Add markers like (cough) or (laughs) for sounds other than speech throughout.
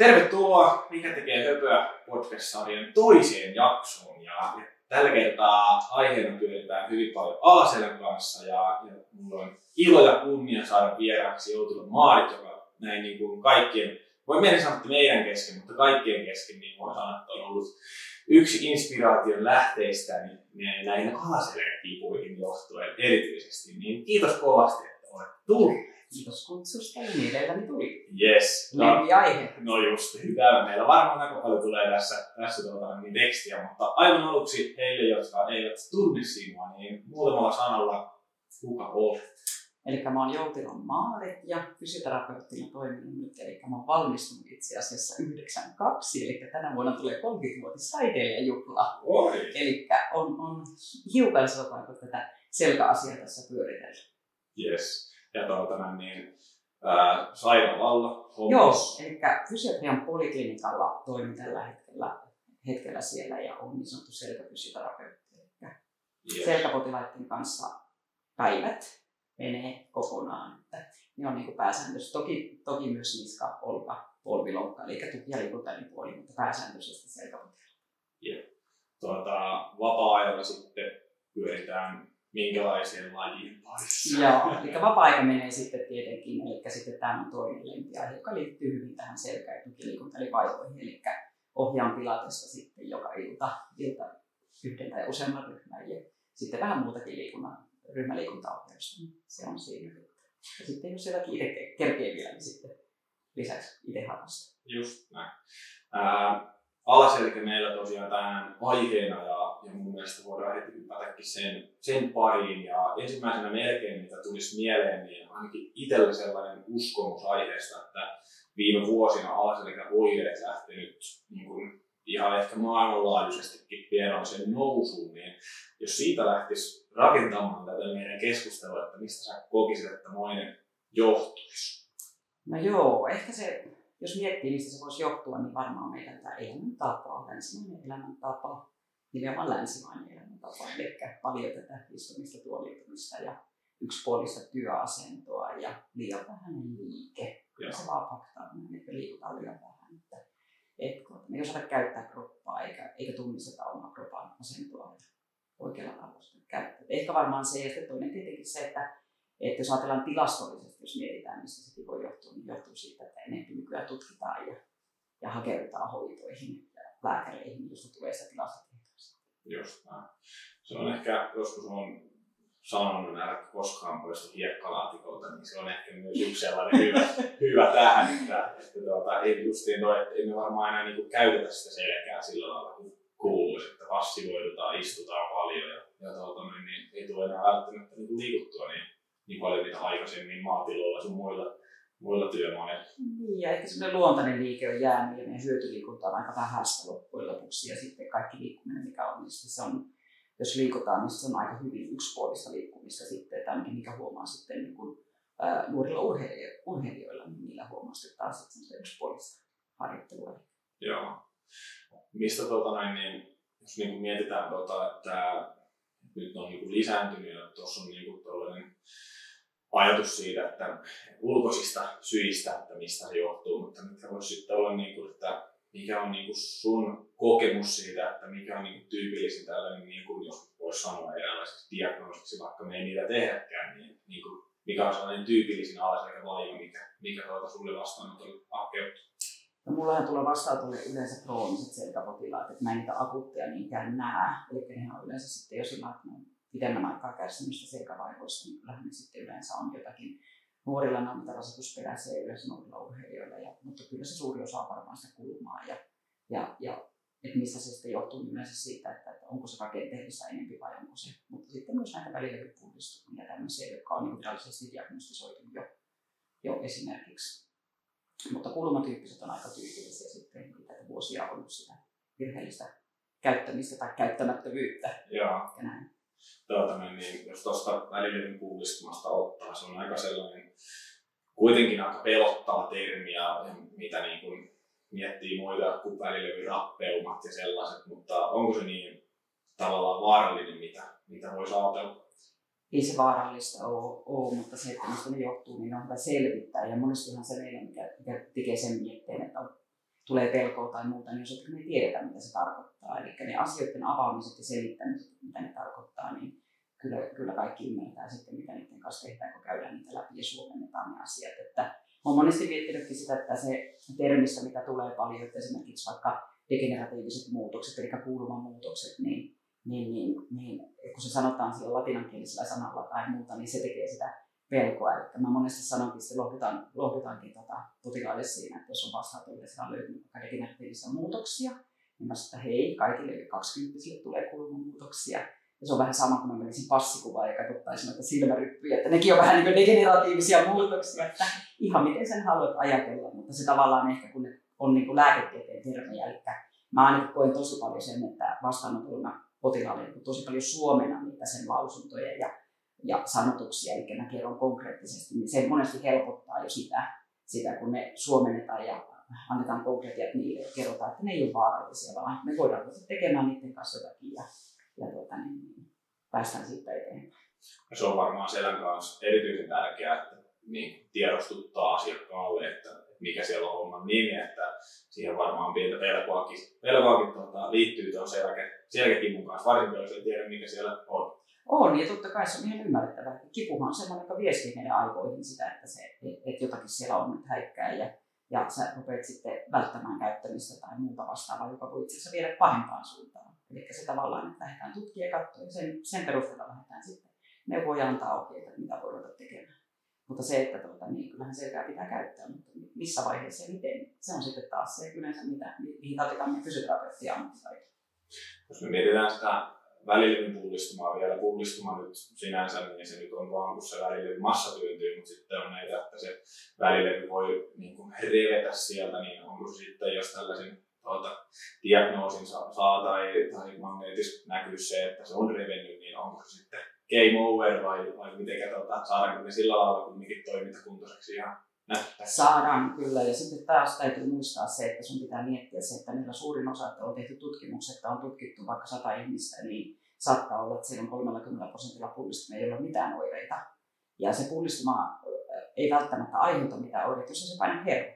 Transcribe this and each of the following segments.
Tervetuloa Mikä tekee höpöä podcast-sarjan toiseen jaksoon. Ja, tällä kertaa aiheena pyöritään hyvin paljon Alaselän kanssa ja, ja mulla on ilo ja kunnia saada vieraaksi joutunut Maarit, joka näin niin kuin kaikkien, voi mennä sanoa, että meidän kesken, mutta kaikkien kesken, niin voi sanoa, että on ollut yksi inspiraation lähteistä niin, näihin Alaselän kipuihin johtuen erityisesti. Niin kiitos kovasti, että olet tullut. Kiitos kutsusta ja mielelläni tuli. Yes. No, aihe. no just, hyvä. Meillä varmaan aika paljon tulee tässä, tässä tuota, niin tekstiä, mutta aivan aluksi heille, jotka eivät tunne sinua, niin muutamalla sanalla, kuka olet? Eli mä oon Joutilan Maarit ja fysioterapeuttina toiminut nyt, eli mä oon valmistunut itse asiassa 92, eli tänä vuonna tulee 30-vuotis taiteilijajuhla. Eli on, on hiukan sanotaanko tätä selkäasiaa tässä pyöritellyt. Yes ja tuota, niin, ää, sairaalalla Joo, eli fysiatrian poliklinikalla toimin tällä hetkellä, hetkellä siellä ja on niin sanottu selkäfysioterapeutti. Yes. Selkäpotilaiden kanssa päivät menee kokonaan. Että ne on niin pääsääntöisesti. Toki, toki myös niska, olka, polvilonkka, eli tuki- ja liikuntapuoli, mutta pääsääntöisesti selkäpotilaat. Yeah. Tuota, vapaa-ajalla sitten pyöritään minkälaiseen lajiin parissa. Joo, eli vapaa-aika menee sitten tietenkin, eli sitten tämä on toinen lempiaihe, joka liittyy hyvin tähän selkä- ja tukiliikunta, eli ohjaan pilatesta sitten joka ilta, ilta yhden tai useamman ryhmän ja sitten vähän muutakin liikunnan, ryhmäliikuntaohjausta, niin se on siinä. Ja sitten jos siellä itse kerkee vielä, niin sitten lisäksi itse harrastaa. Just näin. Ää, alaselkä meillä tosiaan tämän aiheena ja, ja mun mielestä voidaan heti hypätäkin sen, sen pariin. Ja ensimmäisenä melkein, mitä tulisi mieleen, niin ainakin itsellä sellainen uskomus aiheesta, että viime vuosina alaselkä oireet lähtenyt niin kuin ihan ehkä maailmanlaajuisestikin pienoisen nousuun, niin jos siitä lähtisi rakentamaan tätä meidän keskustelua, että mistä sä kokisit, että moinen johtuisi? No joo, ehkä se jos miettii, mistä se voisi johtua, niin varmaan meidän tämä elämäntapa, länsimainen elämäntapa, nimenomaan länsimainen elämäntapa, eli paljon tätä istumista, tuoliutumista ja yksipuolista työasentoa ja liian vähän liike. Kyllä se vaan fakta on, että liikutaan liian vähän. Että, tuota, me ei osata käyttää kroppaa eikä, eikä tunnisteta omaa kropan asentoa oikealla tavalla käyttää. Ehkä varmaan se, ja sitten toinen tietenkin se, että että jos ajatellaan tilastollisesti, jos mietitään, mistä sekin voi johtua, niin johtuu siitä, että enemmän nykyään tutkitaan ja, ja hakeudutaan hoitoihin ja lääkäreihin, josta tulee sitä tilastotietoa. Just näin. Se on ehkä, joskus on sanonut näitä koskaan poistu hiekkalaatikolta, niin se on ehkä myös yksi sellainen hyvä, (laughs) hyvä tähän, että, että tuota, ei justiin toi, että ei me varmaan enää niinku käytetä sitä selkää sillä lailla kuin kuuluisi, että passivoidutaan, istutaan paljon ja, ja tuota, niin, niin ei tule enää välttämättä niin liikuttua niin niin paljon mitä aikaisemmin maatiloilla sun muilla, muilla työmailla. Niin, ja ehkä semmoinen luontainen liike on jäänyt ja meidän hyötyliikunta on aika vähäistä loppujen lopuksi ja sitten kaikki liikkuminen mikä on, niin se on jos liikutaan, niin se on aika hyvin yksipuolista liikkumista sitten, että ainakin mikä huomaa sitten niin kuin, ää, nuorilla urheilijoilla, urheilijoilla, niin niillä huomaa sitten taas semmoista yksipuolista harjoittelua. Joo. Mistä tuota näin, niin, jos niin kuin mietitään, tuota, että nyt on niin kuin lisääntynyt ja tuossa on niin kuin ajatus siitä, että ulkoisista syistä, että mistä se johtuu, mutta mitkä voisi sitten olla, niin kuin, että mikä on niin kuin sun kokemus siitä, että mikä on niin kuin tyypillisin tällainen, niin kuin, jos voisi sanoa eräänlaiseksi diagnoosiksi, vaikka me ei niitä tehdäkään, niin, niin kuin, mikä on sellainen tyypillisin alaselkä vaiva, mikä, mikä tuota sulle vastaanotolle hakeutuu? No mullahan tulee vastaanotolle yleensä krooniset selkäpotilaat, että mä en niitä akuutteja niinkään näe. Eli ne on yleensä sitten jo sillä, että pidemmän aikaa kärsimistä selkävaivoista, niin kyllähän ne sitten yleensä on jotakin nuorilla ne on mitä rasitusperäisiä yleensä nuorilla urheilijoilla, ja, mutta kyllä se suuri osa on varmaan sitä kulmaa. Ja, ja, ja että mistä se sitten johtuu yleensä siitä, että, että onko se rakenteellista enempi vai onko se. Mutta sitten myös näitä välilevypuhdistumia ja tämmöisiä, jotka on niin virallisesti diagnostisoitu jo, jo esimerkiksi. Mutta kulmatyyppiset on aika tyypillisiä sitten, että vuosia on ollut sitä virheellistä käyttämistä tai käyttämättömyyttä. Joo. Ja näin tuota, niin jos tuosta välilevyn puhdistumasta ottaa, se on aika sellainen kuitenkin aika pelottava termi ja mitä niin kuin miettii muita kuin välilevyrappeumat ja sellaiset, mutta onko se niin tavallaan vaarallinen, mitä, mitä voisi ajatella? Ei se vaarallista ole, ole mutta se, että mistä ne johtuu, niin on hyvä selvittää. Ja monestihan se meillä, mikä, mikä tekee sen mietteen, että tulee pelkoa tai muuta, niin jos me ei tiedetä, mitä se tarkoittaa. Eli ne asioiden avaamiset ja selittämiset, mitä ne tarkoittaa, niin kyllä, kyllä kaikki ymmärtää sitten, mitä niiden kanssa tehdään, kun käydään niitä läpi ja suomennetaan ne asiat. Että olen monesti miettinytkin sitä, että se termistä, mitä tulee paljon, että esimerkiksi vaikka degeneratiiviset muutokset, eli kuuluman muutokset, niin, niin, niin, niin kun se sanotaan sillä latinankielisellä sanalla tai muuta, niin se tekee sitä pelkoa. Eli mä monesti sanonkin, että lohdutan, lohdutaankin tota potilaille siinä, että jos on vastaanotolla, että on löytynyt vaikka degeneratiivisia muutoksia, niin mä sanoin, että hei, kaikille 20 tulee kuuluman muutoksia. Ja se on vähän sama kuin mä menisin passikuvaan ja katsottaisin noita silmäryppyjä, että nekin on vähän niin kuin degeneratiivisia muutoksia, että ihan miten sen haluat ajatella, mutta se tavallaan ehkä kun ne on niin kuin lääketieteen termejä, eli mä ainakin koen tosi paljon sen, että vastaanotolla potilaalle tosi paljon suomena niitä sen lausuntoja ja, ja sanotuksia, eli mä kerron konkreettisesti, niin se monesti helpottaa jo sitä, sitä kun ne suomennetaan ja annetaan konkreettiat niille kerrotaan, että ne ei ole vaarallisia, vaan me voidaan ruveta tekemään niiden kanssa jotakin ja, ja tuota, niin, niin, päästään siitä eteenpäin. Se on varmaan selän kanssa erityisen tärkeää, että niin, tiedostuttaa asiakkaalle, että mikä siellä on homman nimi, että siihen varmaan pientä pelkoakin, pelkoakin tuota, liittyy tuon selkä, selkäkivun kanssa, varsinkin jos ei tiedä, mikä siellä on. On, ja totta kai se on ihan ymmärrettävää. Kipuhan on semmoinen, joka viestii meidän aivoihin sitä, että, se, että jotakin siellä on nyt häikkää ja, ja sä rupeat sitten välttämään käyttämistä tai muuta vastaavaa, joka voi itse asiassa viedä pahempaan suuntaan. Eli se tavallaan, että lähdetään tutkia ja katsoa ja sen, sen perusteella lähdetään sitten neuvoja antaa ohjeita, mitä voi ruveta tekemään. Mutta se, että tuota, niin kyllähän selkää pitää käyttää, mutta missä vaiheessa ja miten, se on sitten taas se yleensä, mitä, mihin tarvitaan meidän fysioterapeutti ammattitaito. Jos me mietitään sitä välilevyn pullistumaa vielä, pullistuma nyt sinänsä, niin se nyt on vaan kun se välilevy massa tyyntyy, mutta sitten on näitä, että se välilevy voi niin kuin revetä sieltä, niin onko se sitten, jos tällaisen tuota, diagnoosin saa, saa tai, tai magneetis näkyy se, että se on revennyt, niin onko se sitten game over vai, vai miten tota, saadaanko me sillä lailla kumminkin toimintakuntoiseksi ihan? Saadaan kyllä ja sitten taas täytyy muistaa se, että sun pitää miettiä se, että meillä suurin osa, että on tehty tutkimukset, että on tutkittu vaikka sata ihmistä, niin saattaa olla, että siellä on 30 prosentilla pullistumia, ei ole mitään oireita. Ja se pullistuma ei välttämättä aiheuta mitään oireita, jos se painaa hermo.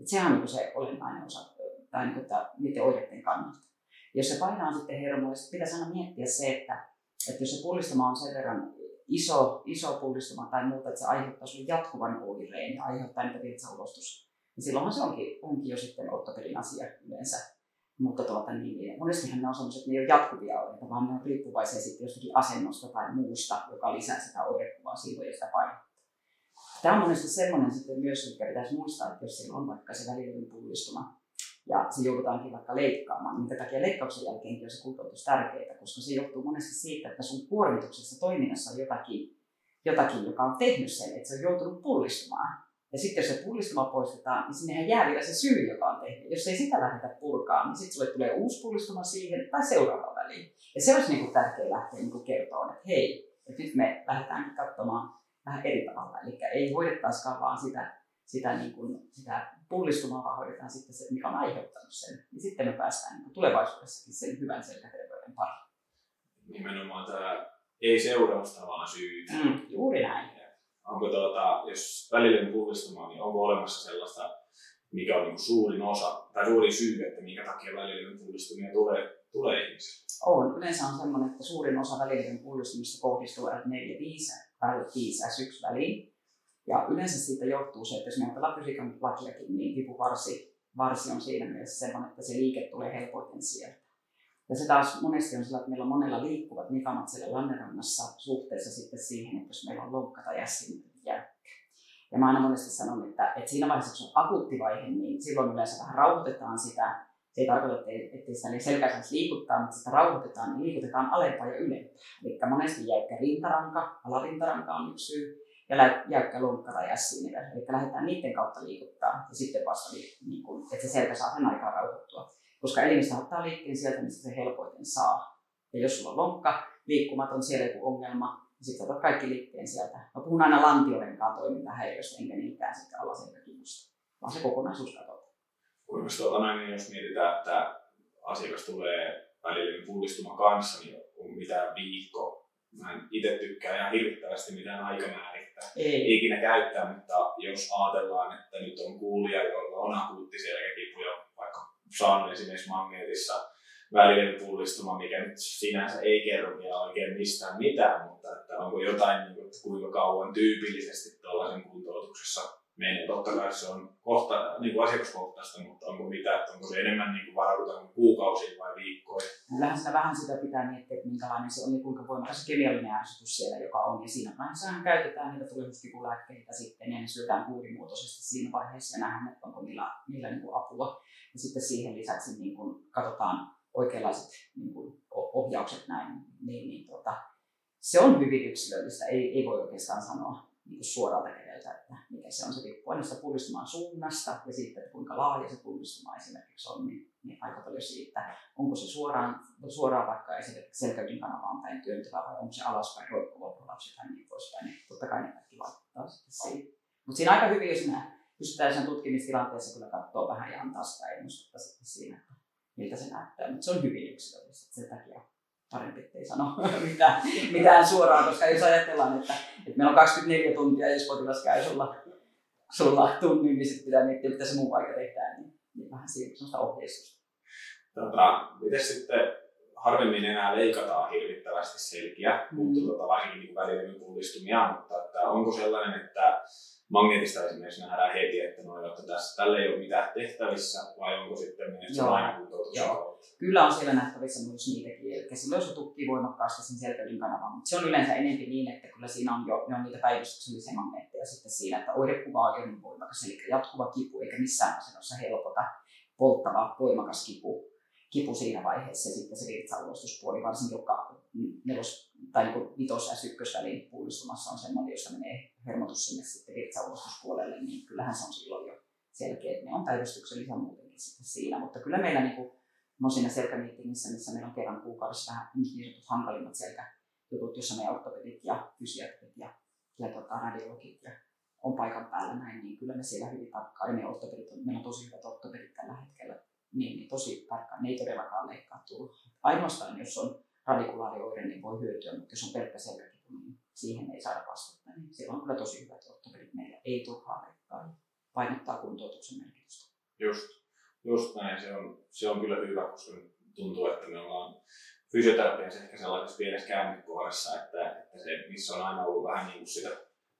Et sehän on niin se olennainen osa tai niin kuin, niiden oireiden kannalta. Jos se painaa sitten hermoa, niin pitäisi aina miettiä se, että että jos se pullistuma on sen verran iso, iso pullistuma tai muuta, että se aiheuttaa sinulle jatkuvan oireen ja aiheuttaa niitä virtsaulostus, niin silloinhan se onkin, onkin jo sitten ortopedin asia yleensä. Mutta tuota, niin, niin monestihan ne on sellaiset, että ne ei ole jatkuvia oireita, vaan ne on riippuvaisia sitten jostakin asennosta tai muusta, joka lisää sitä oirekuvaa silloin ja sitä painetta. Tämä on monesti semmoinen sitten myös, mikä pitäisi muistaa, että jos siellä on vaikka se välillinen pullistuma, ja se joudutaankin vaikka leikkaamaan. Minkä takia leikkauksen jälkeenkin on se kuntoutus tärkeää, koska se johtuu monesti siitä, että sun kuormituksessa toiminnassa on jotakin, jotakin, joka on tehnyt sen, että se on joutunut pullistumaan. Ja sitten jos se pullistuma poistetaan, niin sinnehän jää vielä se syy, joka on tehnyt. Jos ei sitä lähdetä purkaa, niin sitten sulle tulee uusi pullistuma siihen tai seuraava väliin. Ja se olisi niin kuin tärkeää lähteä niin kertoa, että hei, että nyt me lähdetäänkin katsomaan vähän eri tavalla. Eli ei hoidettaisikaan vaan sitä, sitä, niin kuin, sitä pullistumaan, vaan hoidetaan sitten se, mikä on aiheuttanut sen. Niin sitten me päästään niin tulevaisuudessakin sen hyvän selkäterveyden pariin. Nimenomaan tämä ei seurausta, vaan syytä. Mm, juuri näin. Onko tuota, jos välillinen pullistuma, niin onko olemassa sellaista, mikä on niin suurin osa tai suurin syy, että minkä takia välillinen pullistumia tulee, tulee ihmisille? On. Yleensä on sellainen, että suurin osa välillinen pullistumista kohdistuu L4-5 tai 5S1 väliin. Ja yleensä siitä johtuu se, että jos me ajatellaan fysiikan lakiakin, niin vipuvarsi varsi on siinä mielessä sellainen, että se liike tulee helpoiten sieltä. Ja se taas monesti on sillä, että meillä on monella liikkuvat nikamat siellä lannerannassa suhteessa sitten siihen, että jos meillä on lonkka tai ässi, niin jäykkä. Ja mä aina monesti sanon, että, että siinä vaiheessa, kun se on akuutti vaihe, niin silloin yleensä vähän rauhoitetaan sitä. Se ei tarkoita, että ettei sitä niin selkä liikuttaa, mutta sitä rauhoitetaan, niin liikutetaan alempaa ja ylempää. Eli monesti jäykkä rintaranka, alarintaranka on yksi syy ja jäykkä lonkka tai S-nivel. Eli lähdetään niiden kautta liikuttaa ja sitten vasta, niin kun, että se selkä saa sen aikaa rauhoittua. Koska elimistö ottaa liikkeen sieltä, mistä se helpoiten saa. Ja jos sulla on lonkka, liikkumaton siellä joku ongelma, niin sitten otat kaikki liikkeen sieltä. Mä puhun aina lantiorenkaan toimintahäiriöstä, enkä niinkään sitten alaselkäkivusta, vaan se kokonaisuus katsotaan. Kuinka tuota näin, niin jos mietitään, että asiakas tulee välillä pullistuma kanssa, niin on mitään viikko mä en itse tykkää ihan hirvittävästi mitään aikamäärittää Ei. ikinä käyttää, mutta jos ajatellaan, että nyt on kuulija, jolla on akuutti selkäkipu ja saanut esimerkiksi magneetissa välilevypullistuma, mikä nyt sinänsä ei kerro vielä oikein mistään mitään, mutta että onko jotain, niin kuin, että kuinka kauan tyypillisesti tuollaisen kuntoutuksessa menee. Totta kai se on kohta, niin kuin asiakaskohtaista, mutta onko mitä, että onko se enemmän niin kuin varaudutaan kuukausiin vai viikkoihin? Kyllähän sitä vähän sitä pitää miettiä, että minkälainen se on ja kuinka voimakas se kemiallinen ärsytys siellä, joka on. Ja siinä vaiheessa käytetään niitä tulehdustikulääkkeitä sitten ja ne syötään kuurimuotoisesti siinä vaiheessa ja nähdään, että onko niillä, niillä niin kuin apua. Ja sitten siihen lisäksi niin kuin katsotaan oikeanlaiset niin kuin ohjaukset näin, niin, niin tota, se on hyvin yksilöllistä, ei, ei voi oikeastaan sanoa niin suoralta kädeltä, että mikä se on. Se riippuu aina sitä pullistumaan suunnasta ja siitä, että kuinka laaja se pullistuma esimerkiksi on, niin, niin aika paljon siitä, onko se suoraan, suoraan vaikka esimerkiksi selkäydin kanavaan päin työntävä vai onko se alaspäin roikkuva tai niin poispäin, niin totta kai ne kaikki vaikuttaa sitten siihen. Mutta siinä aika hyvin, jos me pystytään sen tutkimistilanteessa kyllä katsoa vähän ja antaa sitä ennustetta sitten siinä, että miltä se näyttää. Mutta se on hyvin yksilöllistä, sen takia parempi, ettei sano (laughs) mitään, mitään suoraan, koska jos ajatellaan, että, että meillä on 24 tuntia, jos potilas käy sulla, sulla tunnin, niin sitten pitää miettiä, mitä se muu aika tehdään, niin, niin vähän siinä sellaista ohjeistusta. Tota, miten sitten harvemmin enää leikataan hirvittävästi selkiä, mm. mutta tota, varsinkin niin välillä pullistumia, mutta että onko sellainen, että magneetista esimerkiksi nähdään heti, no, että tässä, tällä ei ole mitään tehtävissä, vai onko sitten niin, että aina kuntoutuksen Kyllä on siellä nähtävissä myös niitäkin, eli silloin se tukkii voimakkaasti sen selkäydin kanavan, mutta se on yleensä enemmän niin, että kyllä siinä on jo ne on niitä päivystyksellisiä magneetteja sitten siinä, että oirekuva on hyvin voimakas, eli jatkuva kipu, eikä missään asennossa helpota polttava voimakas kipu, kipu siinä vaiheessa. Ja sitten se virtsauudistuspuoli, varsinkin joka nelos, tai niin vitos- ja ykkösvälin pullistumassa on semmoinen, jossa menee hermotus sinne sitten virtsauudistuspuolelle, niin kyllähän se on silloin jo selkeä, että ne on päivystyksellisiä muutenkin sitten siinä, mutta kyllä meillä niin kuin, no siinä selkämiittingissä, missä meillä on kerran kuukaudessa vähän niin sanotut hankalimmat selkäjutut, jossa meidän ortopedit ja fysiatrit ja, ja tota, radiologit ja on paikan päällä näin, niin kyllä me siellä hyvin tarkkaan, ja me ortopedit on, meillä on tosi hyvät ortopedit tällä hetkellä, niin, niin tosi tarkkaan, ne ei todellakaan leikkaa turhaa. Ainoastaan jos on radikulaarioire, niin voi hyötyä, mutta jos on pelkkä selkäkipu, niin siihen ei saada vastata. Niin siellä on kyllä tosi hyvät ortopedit meillä, ei turhaa leikkaa, painottaa kuntoutuksen merkitystä. Just, just näin, se on, se on kyllä hyvä, koska tuntuu, että me ollaan fysioterapiassa ehkä sellaisessa pienessä käännekohdassa, että, että se, missä on aina ollut vähän niin kuin sitä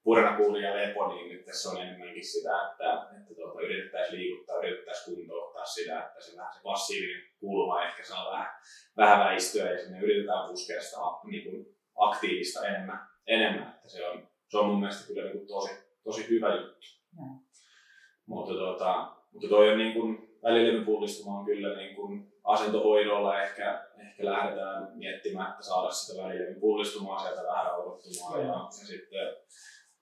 purnakuuli ja lepo, niin nyt tässä on enemmänkin sitä, että, että tuota, yritettäisiin liikuttaa, yritettäisiin kuntouttaa sitä, että se vähän se passiivinen kulma ehkä saa vähän, vähän väistyä ja sinne yritetään puskea sitä niin kuin aktiivista enemmän, enemmän. Että se, on, se on mun mielestä kyllä niin kuin tosi, tosi hyvä juttu. Mm. Mutta, tuota, mutta toi on niin kuin, välilevypullistuma on kyllä niin kuin asentohoidolla ehkä, ehkä lähdetään miettimään, että saada sitä välilevypullistumaa sieltä vähän rauhoittumaan mm. ja, ja sitten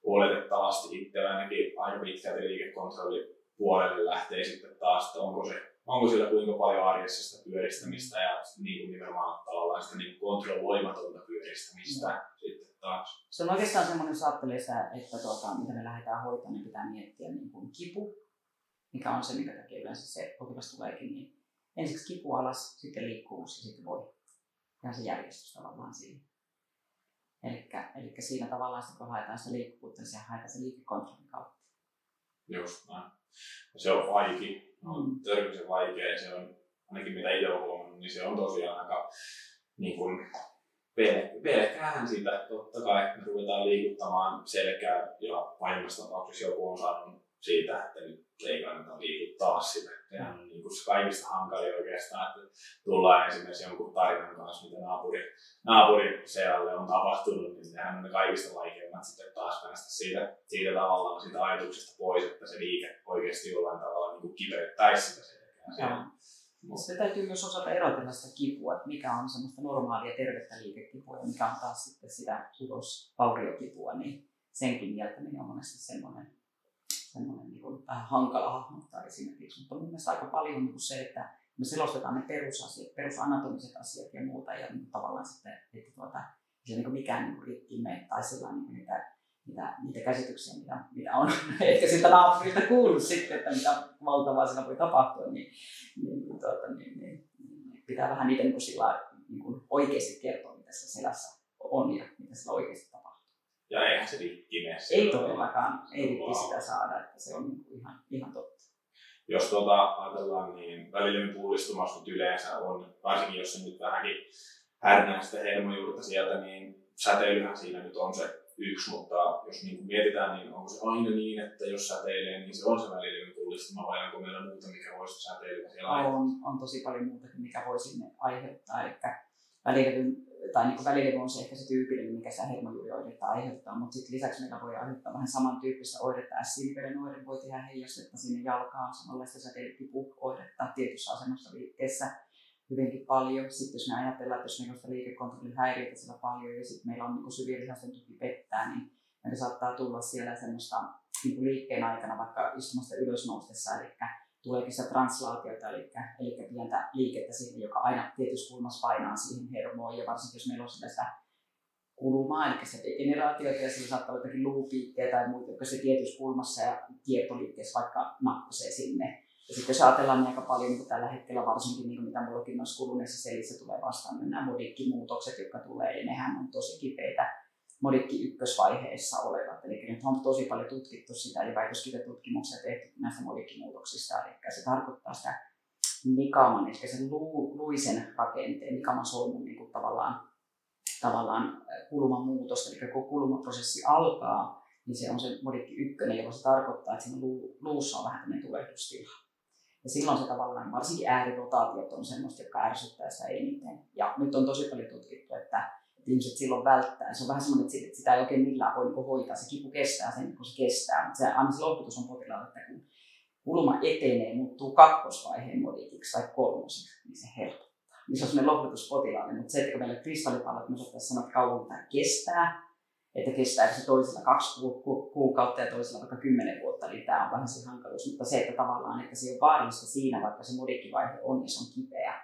oletettavasti itse ainakin aika pitkälti liikekontrolli puolelle lähtee sitten taas, että onko, se, onko sillä kuinka paljon arjessa sitä pyöristämistä ja niin kuin nimenomaan tavallaan sitä niin kontrolloimatonta pyöristämistä mm. sitten taas. Se on oikeastaan semmoinen, jos ajattelee sitä, että tuota, mitä me lähdetään hoitamaan, niin pitää miettiä niin kuin kipu, mikä on se, minkä takia yleensä se potilas tuleekin, niin ensiksi kipu alas, sitten liikkuvuus ja sitten voi. Ja se järjestys tavallaan siihen. Eli siinä tavallaan sitten kun haetaan sitä liikkuvuutta, niin se haetaan se liikekontrollin kautta. Just näin. Se on vaiki, on mm. törkyisen vaikea se on, ainakin mitä itse olen huomannut, niin se on tosiaan aika niin kuin, pelkäähän sitä. Totta kai me ruvetaan liikuttamaan selkää ja pahimmassa tapauksessa joku on saanut siitä, että nyt ei kannata liikuttaa sitä. Sehän on niin kuin se kaikista hankalin oikeastaan, että tullaan esimerkiksi jonkun tarinan kanssa, mitä naapuri, naapuri sealle on tapahtunut, niin sehän on ne kaikista vaikeimmat sitten taas päästä siitä, siitä tavallaan siitä ajatuksesta pois, että se liike oikeasti jollain tavalla niin kuin kipeyttäisi sitä selkää. Mutta sitten täytyy myös osata erotella sitä kipua, että mikä on semmoista normaalia tervettä liikekipua ja mikä on taas sitten sitä tulosvauriokipua, niin senkin mieltäminen on monesti semmoinen semmoinen niin vähän hankala hahmottaa esimerkiksi, mutta mun mielestä aika paljon niin se, että me selostetaan ne perusasiat, perusanatomiset asiat ja muuta, ja niin tavallaan sitten, että tuota, se niin mikään niin rikki me, tai sellainen niin niitä, niitä, käsityksiä, mitä, mitä on (laughs) ehkä siltä naapurista kuullut sitten, että mitä valtavaa siinä voi tapahtua, niin, niin, niin, tuota, niin, niin, niin pitää vähän niitä niin kuin sillä, niin kuin oikeasti kertoa, mitä se selässä on ja mitä sillä oikeasti tapahtuu. Ja eihän se rikki mene. Ei todellakaan, ei rikki sitä saada, että se on niinku ihan, ihan totta. Jos tuota, ajatellaan, niin välillä pullistumassa, mutta yleensä on, varsinkin jos se nyt vähänkin härnää sitä hermojuurta sieltä, niin säteilyhän siinä nyt on se yksi, mutta jos niin mietitään, niin onko se aina niin, että jos säteilee, niin se on se välillinen pullistuma vai onko meillä muuta, mikä voisi säteilyä siellä on, on tosi paljon muutakin, mikä voi sinne aiheuttaa. Eli välilevyn, tai niin välilevy on se ehkä se tyypillinen, mikä sitä hermojuurioidetta aiheuttaa, mutta sitten lisäksi meillä voi aiheuttaa vähän samantyyppistä oiretta. S-siiliveden oire voi tehdä heijastetta sinne jalkaan, samanlaista säteilykipuoiretta tietyssä asennossa liikkeessä hyvinkin paljon. Sitten jos me ajatellaan, että jos meillä on liikekontrollin häiriöitä siellä paljon ja sitten meillä on niin syvien lihasten tuki pettää, niin meillä saattaa tulla siellä semmoista niin liikkeen aikana vaikka istumasta ylös noustessa, eli tuleekin sitä translaatiota, eli, eli pientä liikettä siihen, joka aina tietyssä kulmassa painaa siihen hermoon, ja varsinkin jos meillä on sitä kulumaa, eli se degeneraatiota, ja sillä saattaa olla jotakin luupiikkejä tai muita, jotka se tietyssä kulmassa ja kiertoliikkeessä vaikka nappasee sinne, ja sitten jos ajatellaan niin aika paljon niin tällä hetkellä, varsinkin niin mitä mullakin noissa kuluneissa selissä tulee vastaan, niin nämä modikkimuutokset, jotka tulee, niin nehän on tosi kipeitä modikki ykkösvaiheessa olevat. Eli nyt on tosi paljon tutkittu sitä, eli väitöskirjatutkimuksia tehty näistä modikkimuutoksista. Eli se tarkoittaa sitä nikaman, eli sen lu, luisen rakenteen, nikaman solmun niin kuin tavallaan, tavallaan kuluman muutosta. Eli kun kulumaprosessi alkaa, niin se on se modikki ykkönen, jolloin se tarkoittaa, että siinä luussa on vähän tämmöinen tulehdustila. Ja silloin se tavallaan, varsinkin äärirotaatiot on semmoista, jotka ärsyttää sitä eniten. Ja nyt on tosi paljon tutkittu, että, ihmiset silloin välttää. Se on vähän semmoinen, että sitä ei oikein millään voi niin hoitaa. Se kipu kestää sen, kun se kestää. Mutta se, aina se lohdutus on potilaalle, että kun kulma etenee, muuttuu kakkosvaiheen modikiksi tai kolmosiksi, niin se helpottaa. Niin se on semmoinen lohdutus potilaalle. Mutta se, että kun meillä kristallipallot, me osattaisiin sanoa, että kauan tämä kestää, että kestääkö se toisella kaksi kuukautta ja toisella vaikka kymmenen vuotta, eli tämä on vähän se hankaluus, mutta se, että tavallaan, että se on vaarallista siinä, vaikka se modikkivaihe on ja se on kipeä,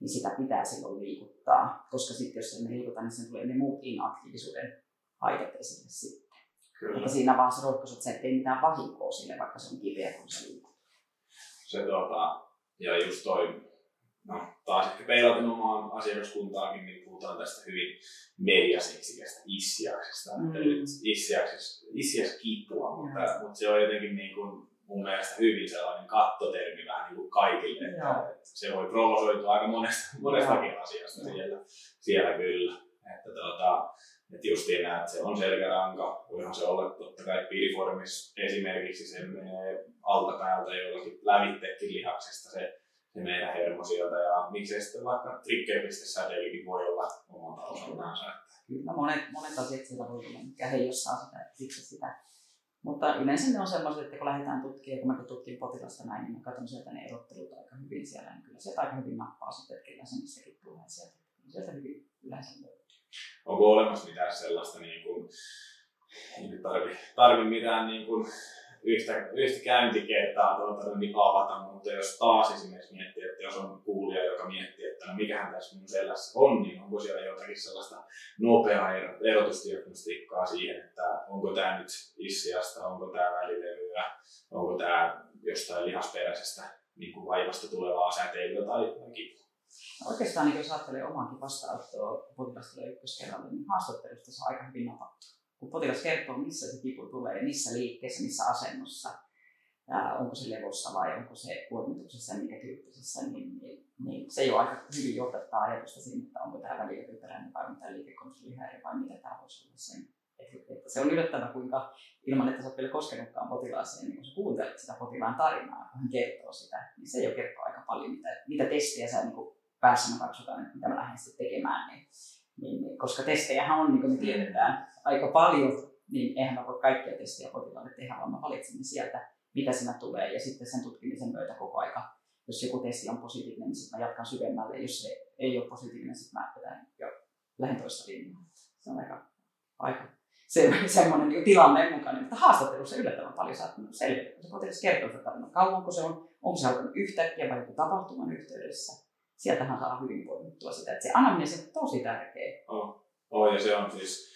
niin sitä pitää silloin liikuttaa, koska sitten jos me liikuta, niin sen tulee ne muut inaktiivisuuden haitat esille sitten. Kyllä. Että siinä vaan se rohkaisu, että se ei mitään vahinkoa sille, vaikka se on kipeä, kun se liikut. Se tuota, ja just toi no, taas ehkä peilaten omaan asiakaskuntaakin, niin puhutaan tästä hyvin mediaseksikästä issiaksesta. Mm. Eli issiaksessa, issiaks kipua, mutta, mm. mutta, se on jotenkin niin kuin mun mielestä hyvin sellainen kattotermi vähän niin kuin kaikille. Että, että se voi provosoitua aika monesta, monestakin asiasta siellä, siellä kyllä. Että, tuota, että justiin näet, että se on selkäranka, voihan se olla totta kai piriformis esimerkiksi, se menee altapäältä jollakin lävittekin lihaksesta se se meidän hermo sieltä ja miksei sitten vaikka trigger.säteilykin voi olla omalta osaltaansa. Kyllä, monet, monet asiat siellä voi tulla, mikä heijastaa sitä, siksi sitä. Mutta yleensä ne on sellaiset, että kun lähdetään tutkimaan, kun mä tutkin potilasta näin, niin mä katson sieltä ne erottelut aika hyvin siellä, niin kyllä sieltä aika hyvin nappaa sitten, että kyllä se mistäkin tulee sieltä. Sieltä hyvin yleensä löytyy. Onko olemassa mitään sellaista, niin kuin, ei tarvi, tarvi mitään niin kuin, yhtä, yhtä käyntikertaa tuota, niin avata, mutta jos taas esimerkiksi miettii, että jos on kuulija, joka miettii, että no mikähän tässä minun selässä on, niin onko siellä jotakin sellaista nopeaa erotusdiagnostiikkaa siihen, että onko tämä nyt issiasta, onko tämä välilevyä, onko tämä jostain lihasperäisestä niin kuin vaivasta tulevaa säteilyä tai, tai kipua. Oikeastaan niin jos ajattelee omaakin vastaanottoa potilasta ykköskerralla, niin haastattelusta saa aika hyvin napattu kun potilas kertoo, missä se kipu tulee, missä liikkeessä, missä asennossa, onko se levossa vai onko se kuormituksessa ja minkä tyyppisessä, niin, niin, niin, se jo aika hyvin johdattaa ajatusta sinne, että onko tämä väliökyperäinen vai mitä liikekontrollihäiriö vai mitä tämä voisi olla sen. Että, se on yllättävää, kuinka ilman, että sä oot vielä koskenutkaan potilaaseen, niin kun sä kuuntelet sitä potilaan tarinaa, kun hän kertoo sitä, niin se jo kertoo aika paljon, mitä, mitä testejä sä niin päässä katsotaan, että mitä mä lähden sitten tekemään. Niin niin, niin, koska testejähän on, niin kuin me tiedetään, aika paljon, niin eihän mä voi kaikkia testejä potilaalle tehdä, vaan mä valitsen sieltä, mitä siinä tulee, ja sitten sen tutkimisen myötä koko aika, jos joku testi on positiivinen, niin sitten mä jatkan syvemmälle, jos se ei ole positiivinen, sitten mä vedän jo lähden toista linjaa. Se on aika, aika se, semmoinen niin tilanne mukainen, mutta haastattelussa yllättävän paljon saattanut selvitä, se potilas kertoo sitä tarinaa, kauanko se on, onko se alkanut yhtäkkiä vai joku tapahtuman yhteydessä, sieltähän saa hyvin poimittua sitä. Että se anamneesi on tosi tärkeä. Oh. oh, ja se on siis,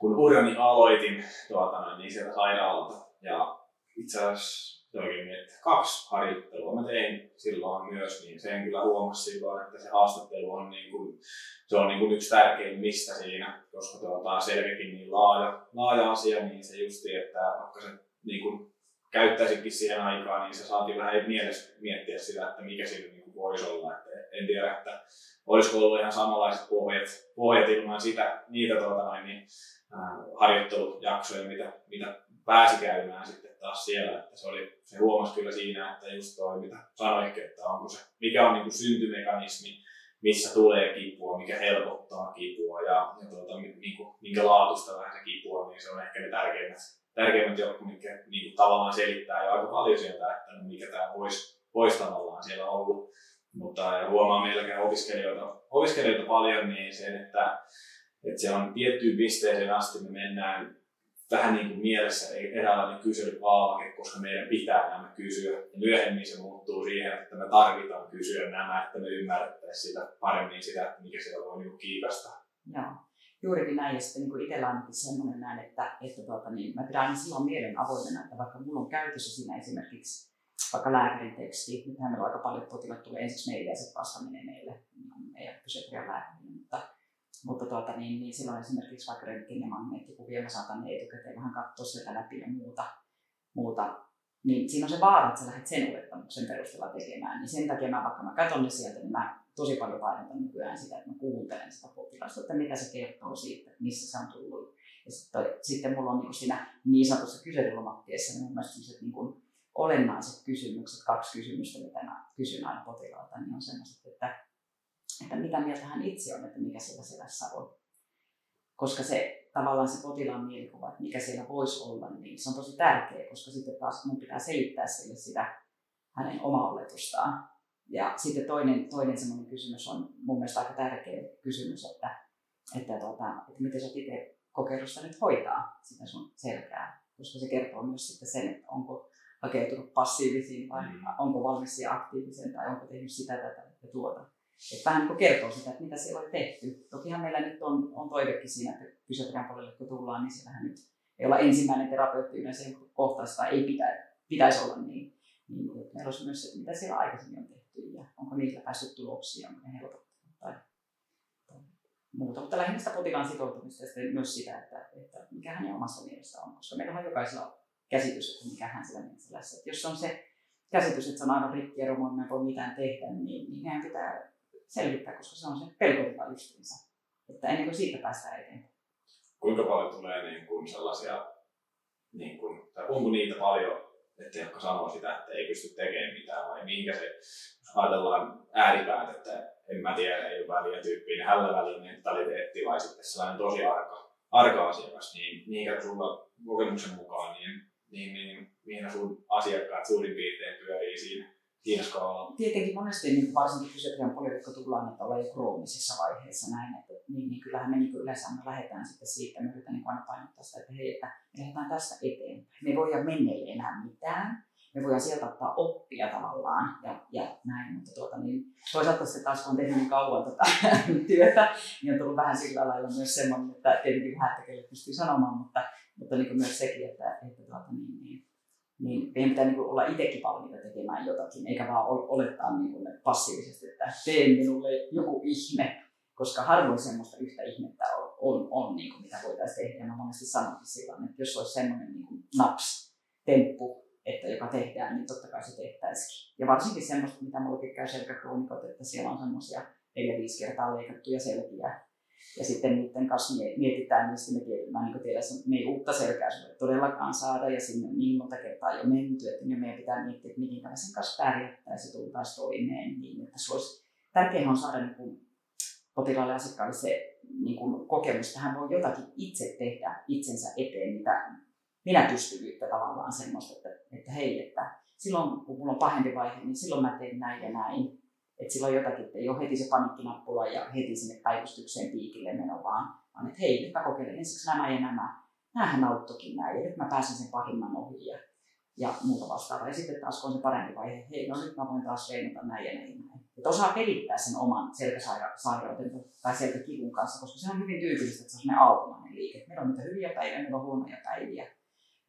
kun urani aloitin tuota, niin sieltä sairaalalta ja itse asiassa oikein miettiä, kaksi harjoittelua mä tein silloin myös, niin sen kyllä huomasi silloin, että se haastattelu on, niin kuin, se on niin kuin yksi tärkeimmistä siinä, koska tuota, selkeäkin niin laaja, laaja asia, niin se justi, että vaikka se niin kuin, käyttäisikin siihen aikaan, niin se saatiin vähän mielessä miettiä sitä, että mikä siinä niin niin voisi olla. Et en tiedä, että olisiko ollut ihan samanlaiset pohjat, pohjat ilman sitä, niitä tuota noin, niin, harjoittelujaksoja, mitä, mitä pääsi käymään sitten taas siellä. Että se, oli, se huomasi kyllä siinä, että just toi, mitä sanoitkin, että onko se, mikä on niin kuin syntymekanismi, missä tulee kipua, mikä helpottaa kipua ja, ja tuota, niin kuin, minkä laatusta vähän se kipua, niin se on ehkä ne tärkeimmät, tärkeimmät jotkut, mitkä niin kuin, tavallaan selittää jo aika paljon sieltä, että no, mikä tämä voisi vois tavallaan siellä ollut. Mutta huomaa meilläkin opiskelijoita, opiskelijoita paljon, niin se, että, että se on tiettyyn pisteeseen asti me mennään vähän niin kuin mielessä eräänlainen kyselypaalake, koska meidän pitää nämä kysyä. Ja myöhemmin se muuttuu siihen, että me tarvitaan kysyä nämä, että me ymmärrettäisiin sitä paremmin sitä, että mikä siellä voi niin kiikasta. Joo, juurikin näin. Ja sitten niin itsellä ainakin semmoinen näin, että, että tuota, niin mä pidän silloin mielen avoimena, että vaikka mulla on käytössä siinä esimerkiksi vaikka lääkärin teksti, nythän meillä on aika paljon potilaat tulee ensiksi meille ja sitten vasta menee meille niin meidän lääkäriin, mutta tuota, niin, niin silloin esimerkiksi vaikka röntgen ja magneettikuvia mä saatan ne etukäteen vähän katsoa sieltä läpi ja muuta, muuta niin siinä on se vaara, että sä lähdet sen olettamuksen perusteella tekemään. Niin sen takia mä, vaikka mä katson ne sieltä, niin mä tosi paljon painotan nykyään sitä, että mä kuuntelen sitä potilasta, että mitä se kertoo siitä, missä se on tullut. Ja sitten, sitten mulla on niin siinä niin sanotussa kyselylomakkeessa niin mun mielestä niin kuin olennaiset kysymykset, kaksi kysymystä, mitä mä kysyn aina potilaalta, niin on sellaiset, että että mitä mieltä hän itse on, että mikä siellä selässä on. Koska se tavallaan se potilaan mielikuva, että mikä siellä voisi olla, niin se on tosi tärkeä, koska sitten taas mun pitää selittää sille sitä hänen omaa oletustaan. Ja sitten toinen, toinen semmoinen kysymys on mun mielestä aika tärkeä kysymys, että, että, tuota, että miten sä itse kokeilusta nyt hoitaa sitä sun selkää, koska se kertoo myös sitten sen, että onko hakeutunut passiivisiin vai mm. onko valmis aktiiviseen tai onko tehnyt sitä, tätä ja tuota. Että vähän niin kertoo sitä, että mitä siellä on tehty. Tokihan meillä nyt on, on toivekin siinä, että fysiatrian puolelle kun tullaan, niin siellähän nyt ei olla ensimmäinen terapeutti yleensä kohtaista, ei pitä, pitäisi olla niin. niin meillä olisi myös se, mitä siellä aikaisemmin on tehty ja onko niillä päässyt tuloksia, onko ne helpottanut tai, tai muuta. Mutta lähinnä sitä potilaan sitoutumista ja myös sitä, että, että mikä hänen omassa mielessä on, koska meillä on jokaisella käsitys, että mikä hän sillä mielessä. Että jos on se käsitys, että se on aivan rikki ja romu, ei voi mitään tehdä, niin, niin meidän pitää selvittää, koska se on se pelkotila justiinsa. Että ennen kuin siitä päästään eteenpäin. Kuinka paljon tulee niin kuin sellaisia, niin kuin, tai onko niitä paljon, että jotka sanoo sitä, että ei pysty tekemään mitään, vai minkä se, jos ajatellaan ääripäät, että en mä tiedä, ei ole väliä tyyppiin, hällä väliin mentaliteetti, vai sitten sellainen tosi arka, arka asiakas, niin mihinkä sulla kokemuksen mukaan, niin, niin, niin mihin sun asiakkaat suurin piirtein pyörii siinä siinä skaalalla? Tietenkin monesti niin varsinkin fysiatrian poliitikko tullaan, että ollaan jo kroonisessa vaiheessa näin, että niin, niin kyllähän me niin yleensä me lähdetään sitten siitä, me yritän niin aina painottaa sitä, että hei, että me lähdetään tästä eteenpäin. Me ei voida menneille enää mitään, me voidaan sieltä ottaa oppia tavallaan ja, ja näin, mutta tuota, niin, toisaalta se taas kun on tehnyt niin kauan tota, (laughs) työtä, niin on tullut vähän sillä lailla myös semmoinen, että tietenkin vähän, että pystyy sanomaan, mutta, mutta niin myös sekin, että, että tuota, niin, niin, meidän pitää niin olla itsekin valmiita tekemään jotakin, eikä vaan olettaa niin kuin passiivisesti, että tee minulle joku ihme, koska harvoin semmoista yhtä ihmettä on, on, on niin kuin mitä voitaisiin tehdä. Mä monesti sanonkin silloin, että jos olisi semmoinen niin kuin naps, temppu, että joka tehdään, niin totta kai se tehtäisikin. Ja varsinkin semmoista, mitä mullakin käy selkäkronikot, että siellä on semmoisia neljä viisi kertaa leikattuja selkiä ja sitten niiden kanssa mietitään, sitten me tiedetään, niin tiedän, me ei uutta selkää sulle todellakaan saada, ja sinne on niin monta kertaa jo menty, että meidän pitää miettiä, että miten sen kanssa pärjättäisiin ja tultaisiin toimeen, niin että se olisi, tärkeää on saada niin kuin, potilaalle asiakkaalle se niin kuin, kokemus, että hän voi jotakin itse tehdä itsensä eteen, mitä minä pystyvyyttä tavallaan semmoista, että, että hei, että silloin kun mulla on pahempi vaihe, niin silloin mä teen näin ja näin, että sillä on jotakin, ei ole heti se panikkinappula ja heti sinne päivystykseen piikille meno, vaan, vaan että hei, nyt mä kokeilen ensiksi nämä ja nämä. Nämähän auttokin näin ja nyt mä pääsen sen pahimman ohi ja, ja muuta vastaavaa. Ja sitten taas kun on se parempi vaihe, hei, no nyt mä voin taas reenata näin ja näin. näin. Että osaa pelittää sen oman selkäsairauden tai selkäkivun kanssa, koska se on hyvin tyypillistä, että se on sellainen automainen liike. Meillä on niitä hyviä päiviä, meillä on huonoja päiviä.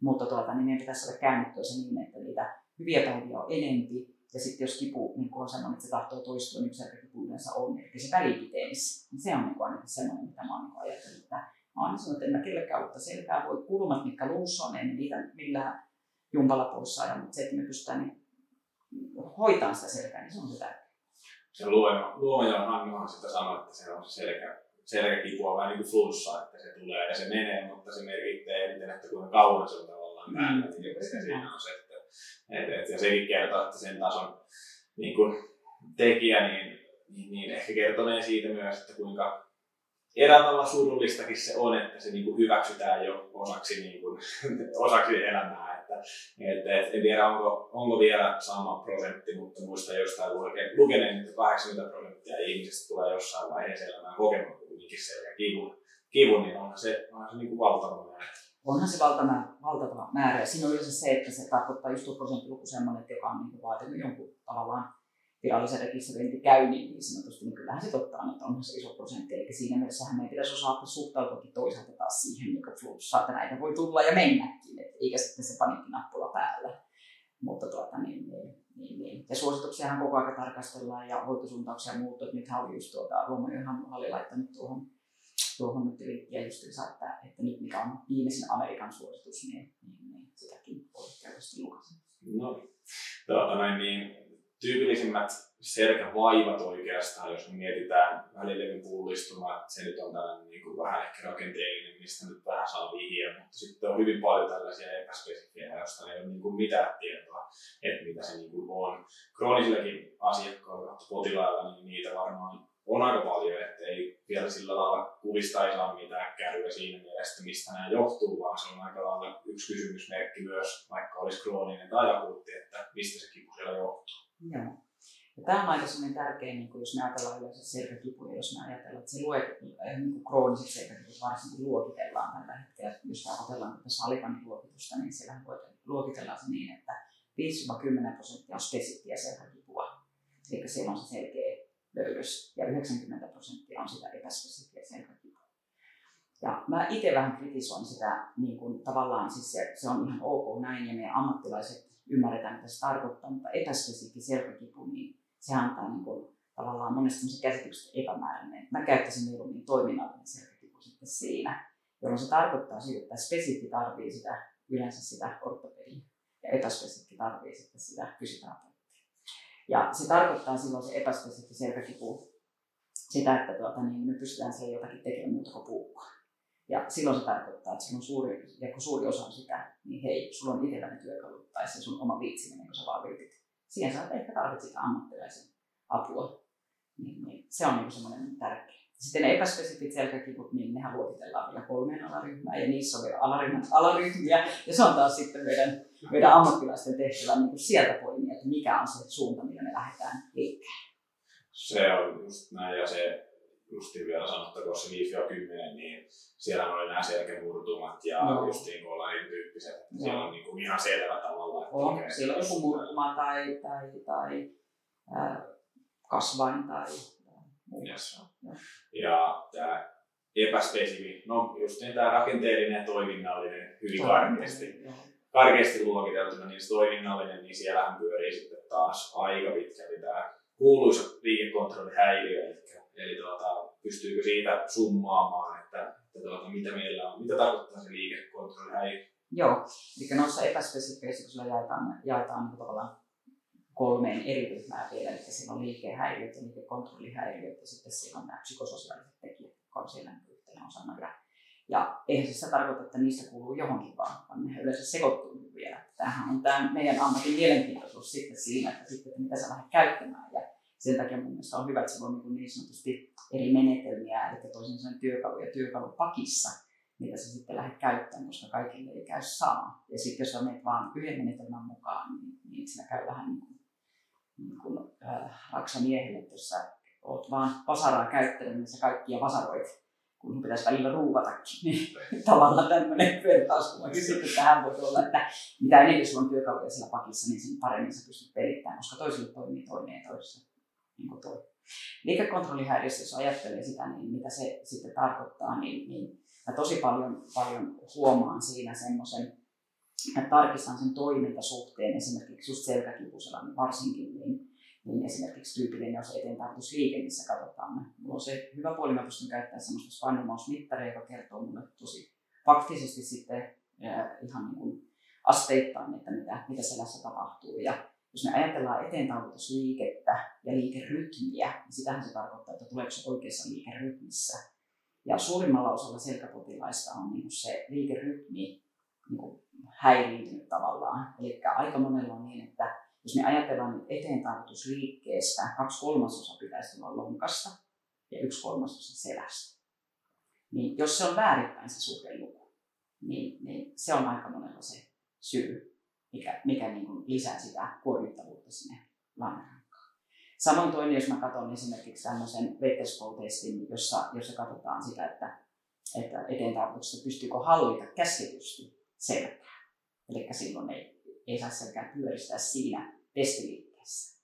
Mutta tuota, niin meidän pitäisi saada käännettyä se niin, että niitä hyviä päiviä on enempi ja sitten jos kipu niin on sellainen, että se tahtoo toistua, niin kuin kipu yleensä on, eli se välipiteys, niin se on niin ainakin sellainen, mitä mä oon niin ajatellut. Että mä oon sanonut, että en mä kellekään uutta selkää voi. Kulmat, mitkä luussa on, en niitä millään jumpalla pois saada, mutta se, että me pystytään niin hoitamaan sitä selkää, niin se on se tärkeää. se Luoma, Luoma ja Hannuhan sitä sanoi, että se on se selkä, selkäkipu on vähän niin kuin flunssa, että se tulee ja se menee, mutta se merkittää eniten, että kuinka kauan se on tavallaan päällä. Mm. Niin se siinä on se, että, että, että, ja sekin kertoo, että sen tason niin kuin tekijä, niin, niin, niin ehkä kertonee siitä myös, että kuinka tavalla surullistakin se on, että se niin kuin hyväksytään jo osaksi, niin kuin, (laughs) osaksi elämää. Että, että, et, en tiedä, onko, onko vielä sama prosentti, mutta muista jostain lukeneen, että 80 prosenttia ihmisistä tulee jossain vaiheessa elämää kokemaan kuitenkin se ja kivun, kivun niin onhan se, onhan se niin kuin valtava määrä. Onhan se valtava, valtava määrä. Ja siinä on yleensä se, että se tarkoittaa just prosenttiluku semmoinen, joka on niin vaatinut jonkun tavallaan virallisen rekisteröinti käy, niin, sanotusti, niin kyllähän se totta on, että onhan se iso prosentti. Eli siinä mielessä meidän pitäisi osata suhtautua toisaalta taas siihen niin flunssaan, että näitä voi tulla ja mennäkin, et, eikä sitten se paniikkinappula päällä. Mutta tuota, niin, niin, niin, niin. Ja suosituksiahan koko ajan tarkastellaan ja hoitosuuntauksia ja. Että nythän oli just tuota, Luomajohan oli laittanut tuohon, tuohon nyt linkkiä just että, että nyt mikä on viimeisin Amerikan suositus, niin, niin, niin sitäkin voi käydä sitten No, tuota, noin, niin tyypillisimmät selkävaivat oikeastaan, jos me mietitään välilevyn pullistuma, se nyt on tällainen niin kuin vähän ehkä rakenteellinen, mistä nyt vähän saa vihjeä, mutta sitten on hyvin paljon tällaisia epäspesifiä, joista ei ole niin kuin mitään tietoa, että mitä se niin kuin on. Kroonisillakin asiakkailla, potilailla, niin niitä varmaan on aika paljon, että ei vielä sillä lailla kuvista ei saa mitään kärryä siinä mielessä, mistä nämä johtuu, vaan se on aika lailla yksi kysymysmerkki myös, vaikka olisi krooninen tai akuutti, että mistä se kipu siellä johtuu. Joo. Ja tämä on aika sellainen tärkeä, niin kuin jos me ajatellaan yleensä selkäkipuja, jos me ajatellaan, että se luet, niin kuin krooniset selkäkiput varsinkin luokitellaan tällä hetkellä. Jos ajatellaan tätä salipanin luokitusta, niin siellä luokitellaan se niin, että 5-10 prosenttia on spesifiä selkäkipua. Eli siellä on se selkeä löydös ja 90 prosenttia on sitä epäspesifiä selkäkipua. Ja mä itse vähän kritisoin sitä, niin kuin tavallaan siis se, se on ihan ok näin ja meidän ammattilaiset ymmärretään, mitä se tarkoittaa, mutta epäspesifi selkäkipu, niin se antaa niin kuin, tavallaan monesti sellaisen käsityksen epämääräinen. Mä käyttäisin mieluummin toiminnallinen selkäkipu sitten siinä, jolloin se tarkoittaa sitä, että spesifi tarvii sitä, yleensä sitä ortopedia ja epäspesifi tarvii sitten sitä fysioterapeuttia. Ja se tarkoittaa silloin se epäspesifi selkäkipu sitä, että tuota, niin me pystytään siellä jotakin tekemään muuta kuin puhua. Ja silloin se tarkoittaa, että on suuri, ja kun suuri osa on sitä, niin hei, sulla on itselläni työkalu tai se sun oma viitsiminen, kun sä vaan viitit. Siihen sä ehkä tarvitset ammattilaisen apua. Niin, niin se on niin semmoinen tärkeä. Sitten ne epäspesifit selkäkivut, niin nehän luokitellaan vielä kolmeen alaryhmään ja niissä on vielä alaryhmät, alaryhmiä. Ja se on taas sitten meidän, meidän ammattilaisten tehtävä niin kuin sieltä poimia, että mikä on se suunta, millä me lähdetään liikkeelle. Se on just näin ja se justiin vielä sanottakoon se 5-10, niin siellä oli nämä selkämurtumat ja no. justiin kolarin tyyppiset. No. Siellä on niin kuin ihan selvä tavalla. Että on, okay, siellä on joku murtuma tai, tai, tai äh, kasvain tai, tai yes. Ja. tämä epäspesifi, no justiin tämä rakenteellinen ja toiminnallinen hyvin karkeasti, karkeasti luokiteltuna, niin se toiminnallinen, niin siellähän pyörii sitten taas aika pitkälti tämä kuuluisa liikekontrollihäiriö, eli Eli tuota, pystyykö siitä summaamaan, että, että tuota, mitä meillä on, mitä tarkoittaa se liikekontrollihäiriö? Joo, eli noissa epäspesifeissä, kun sillä jaetaan, jaetaan niin tavallaan kolmeen eri ryhmään vielä, eli siinä on liikehäiriöt ja liikekontrollihäiriöt ja sitten siellä on nämä psykososiaaliset tekijät, jotka on siellä yhtenä osana. Ja, ja eihän se sitä tarkoita, että niistä kuuluu johonkin vaan, vaan ne yleensä sekoittuu vielä. Tämähän on tämä meidän ammatin mielenkiintoisuus sitten siinä, että, sitten, että mitä sä lähdet käyttämään. Ja sen takia mun mielestä on hyvä, että se on niin, niin sanotusti eri menetelmiä, eli toisin sanoen työkalu ja työkalupakissa, mitä sä sitten lähdet käyttämään, koska kaikille ei käy sama. Ja sitten jos sä menet vaan yhden menetelmän mukaan, niin, niin siinä käy vähän niin niin kuin äh, raksamiehelle, että jos sä oot vaan vasaraa käyttänyt, niin sä kaikkia vasaroit, kun pitäisi välillä ruuvatakin, niin (laughs) tavallaan tämmöinen vertauskuvakin sitten tähän voi olla, että mitä enemmän sulla on työkaluja siellä pakissa, niin sen paremmin sä pystyt pelittämään, koska toisille toimii toinen ja toiselle niin toi. Liikekontrollihäiriössä, jos ajattelee sitä, niin mitä se sitten tarkoittaa, niin, niin mä tosi paljon, paljon huomaan siinä semmoisen, että tarkistan sen toimintasuhteen, esimerkiksi just selkäkipusella niin varsinkin, niin, niin esimerkiksi tyypillinen, jos liike, missä katsotaan. Mulla on se hyvä puoli, mä pystyn käyttämään semmoista spinal joka kertoo mulle tosi faktisesti sitten ihan niin kuin asteittain, että mitä, mitä selässä tapahtuu. Ja jos me ajatellaan eteentaulutusliikettä ja liikerytmiä, niin sitähän se tarkoittaa, että tuleeko se oikeassa liikerytmissä. Ja suurimmalla osalla selkäpotilaista on niin se liikerytmi niin häiriintynyt tavallaan. Eli aika monella on niin, että jos me ajatellaan nyt eteentaulutusliikkeestä, kaksi kolmasosa pitäisi olla lonkasta ja yksi kolmasosa selästä. Niin jos se on väärinpäin se suhdeluku, niin, niin se on aika monella se syy, mikä, mikä niin kuin lisää sitä kuormittavuutta sinne lannerankaan. Samoin toinen, jos mä katson esimerkiksi tämmöisen Vettespool-testin, jossa, jossa katsotaan sitä, että, että eteen pystyykö hallita käsketysti selkää. Eli silloin ei, ei saa selkää pyöristää siinä testiliikkeessä.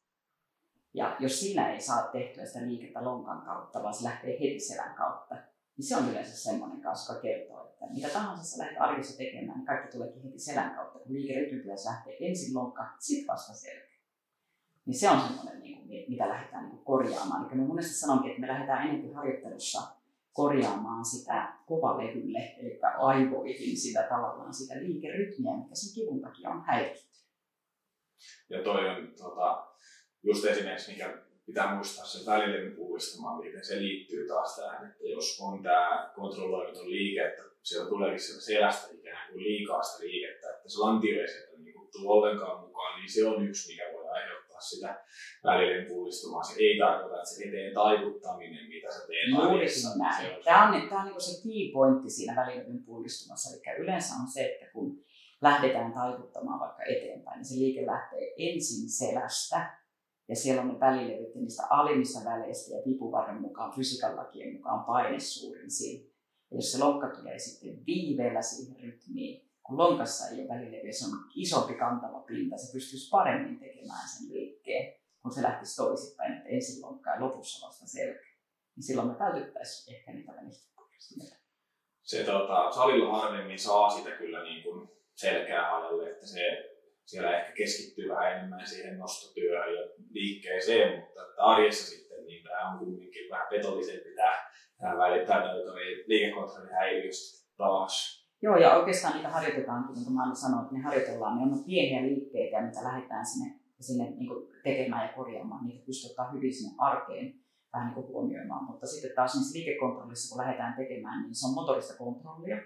Ja jos siinä ei saa tehtyä sitä liikettä lonkan kautta, vaan se lähtee heti selän kautta, niin se on yleensä semmoinen kanssa, joka kertoo, että mitä tahansa sä lähdet arjessa tekemään, niin kaikki tuleekin heti selän kautta. Kun liikerytmi pitäisi lähteä ensin lonkka, sitten vasta selkä. Niin se on semmoinen, niin mitä lähdetään niin korjaamaan. Eli me monesti sanonkin, että me lähdetään enemmän harjoittelussa korjaamaan sitä kovalevylle, eli aivoihin sitä tavallaan sitä liikerytmiä, mikä sen kivun takia on häiritty. Ja toi on tota, just esimerkiksi, mikä pitää muistaa se välillinen puhdistamaan, miten se liittyy taas tähän, että jos on tämä kontrolloimaton liike, että siellä tuleekin sieltä selästä ikään kuin liikaa sitä liikettä, että se lantio ei sieltä niin tule ollenkaan mukaan, niin se on yksi, mikä voi aiheuttaa sitä välillinen puhdistumaa. Se ei tarkoita, että se eteen taivuttaminen, mitä sä teet arjessa. Näin. Se on tämä on, tämä on niin se key pointti siinä välillinen puhdistumassa. Eli yleensä on se, että kun lähdetään taivuttamaan vaikka eteenpäin, niin se liike lähtee ensin selästä, ja siellä on ne välilevyt niistä alimmista väleistä ja vipuvarren mukaan, fysiikan lakien mukaan paine suurin siinä. Ja jos se lonkka tulee sitten viiveellä siihen rytmiin, kun lonkassa ei ole välilevyä, se on isompi kantava pinta, se pystyisi paremmin tekemään sen liikkeen, kun se lähtisi toisinpäin, että ensin lonkka ja lopussa vasta selkä. Niin silloin me täytyttäisiin ehkä niitä välistä Se tota, salilla harvemmin saa sitä kyllä niin kuin selkää halalle, että se siellä ehkä keskittyy vähän enemmän siihen nostotyöhön ja liikkeeseen, mutta että arjessa sitten niin tämä on kuitenkin vähän petollisempi tämä, tämä välittää liikekontrolli häiriöstä taas. Joo, ja oikeastaan niitä harjoitetaan, kuten mä sanoin, että ne harjoitellaan, ne on pieniä liikkeitä, mitä lähdetään sinne, sinne niin tekemään ja korjaamaan, niitä pystyy ottaa hyvin sinne arkeen vähän niin huomioimaan. Mutta sitten taas niissä liikekontrollissa, kun lähdetään tekemään, niin se on motorista kontrollia.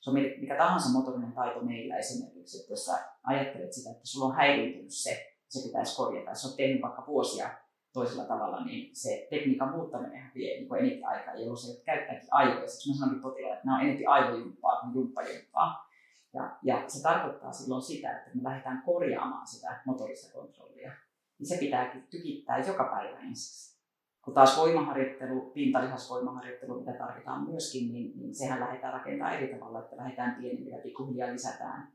Se on mikä tahansa motorinen taito meillä esimerkiksi, että jos sä ajattelet sitä, että sulla on häiriintynyt se, se pitäisi korjata. Jos on tehnyt vaikka vuosia toisella tavalla, niin se tekniikan muuttaminen vie niin eniten aikaa, jolloin se käyttääkin aivoja. Siksi mä sanonkin potilaalle, että nämä on enemmän aivojumppaa kuin jumppajumppaa. Ja, ja se tarkoittaa silloin sitä, että me lähdetään korjaamaan sitä motorista kontrollia. Niin se pitääkin tykittää joka päivä ensiksi. Kun taas voimaharjoittelu, pintalihasvoimaharjoittelu, mitä tarvitaan myöskin, niin, niin sehän lähdetään rakentamaan eri tavalla, että lähdetään pienemmillä pikkuhiljaa lisätään.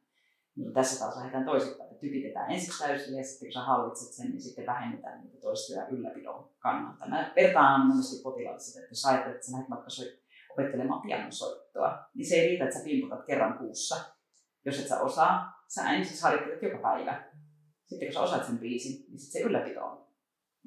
Niin tässä taas lähdetään toisinpäin, että tykitetään ensiksi täysillä ja sitten kun sä hallitset sen, niin sitten vähennetään niitä toistuja ylläpidon kannalta. Mä vertaan monesti potilaalle sitä, että jos ajattelet, että sä lähdet vaikka opettelemaan pianosoittoa, niin se ei riitä, että sä pimputat kerran kuussa. Jos et sä osaa, sä ensiksi harjoittelet joka päivä. Sitten kun sä osaat sen biisin, niin sitten se ylläpito on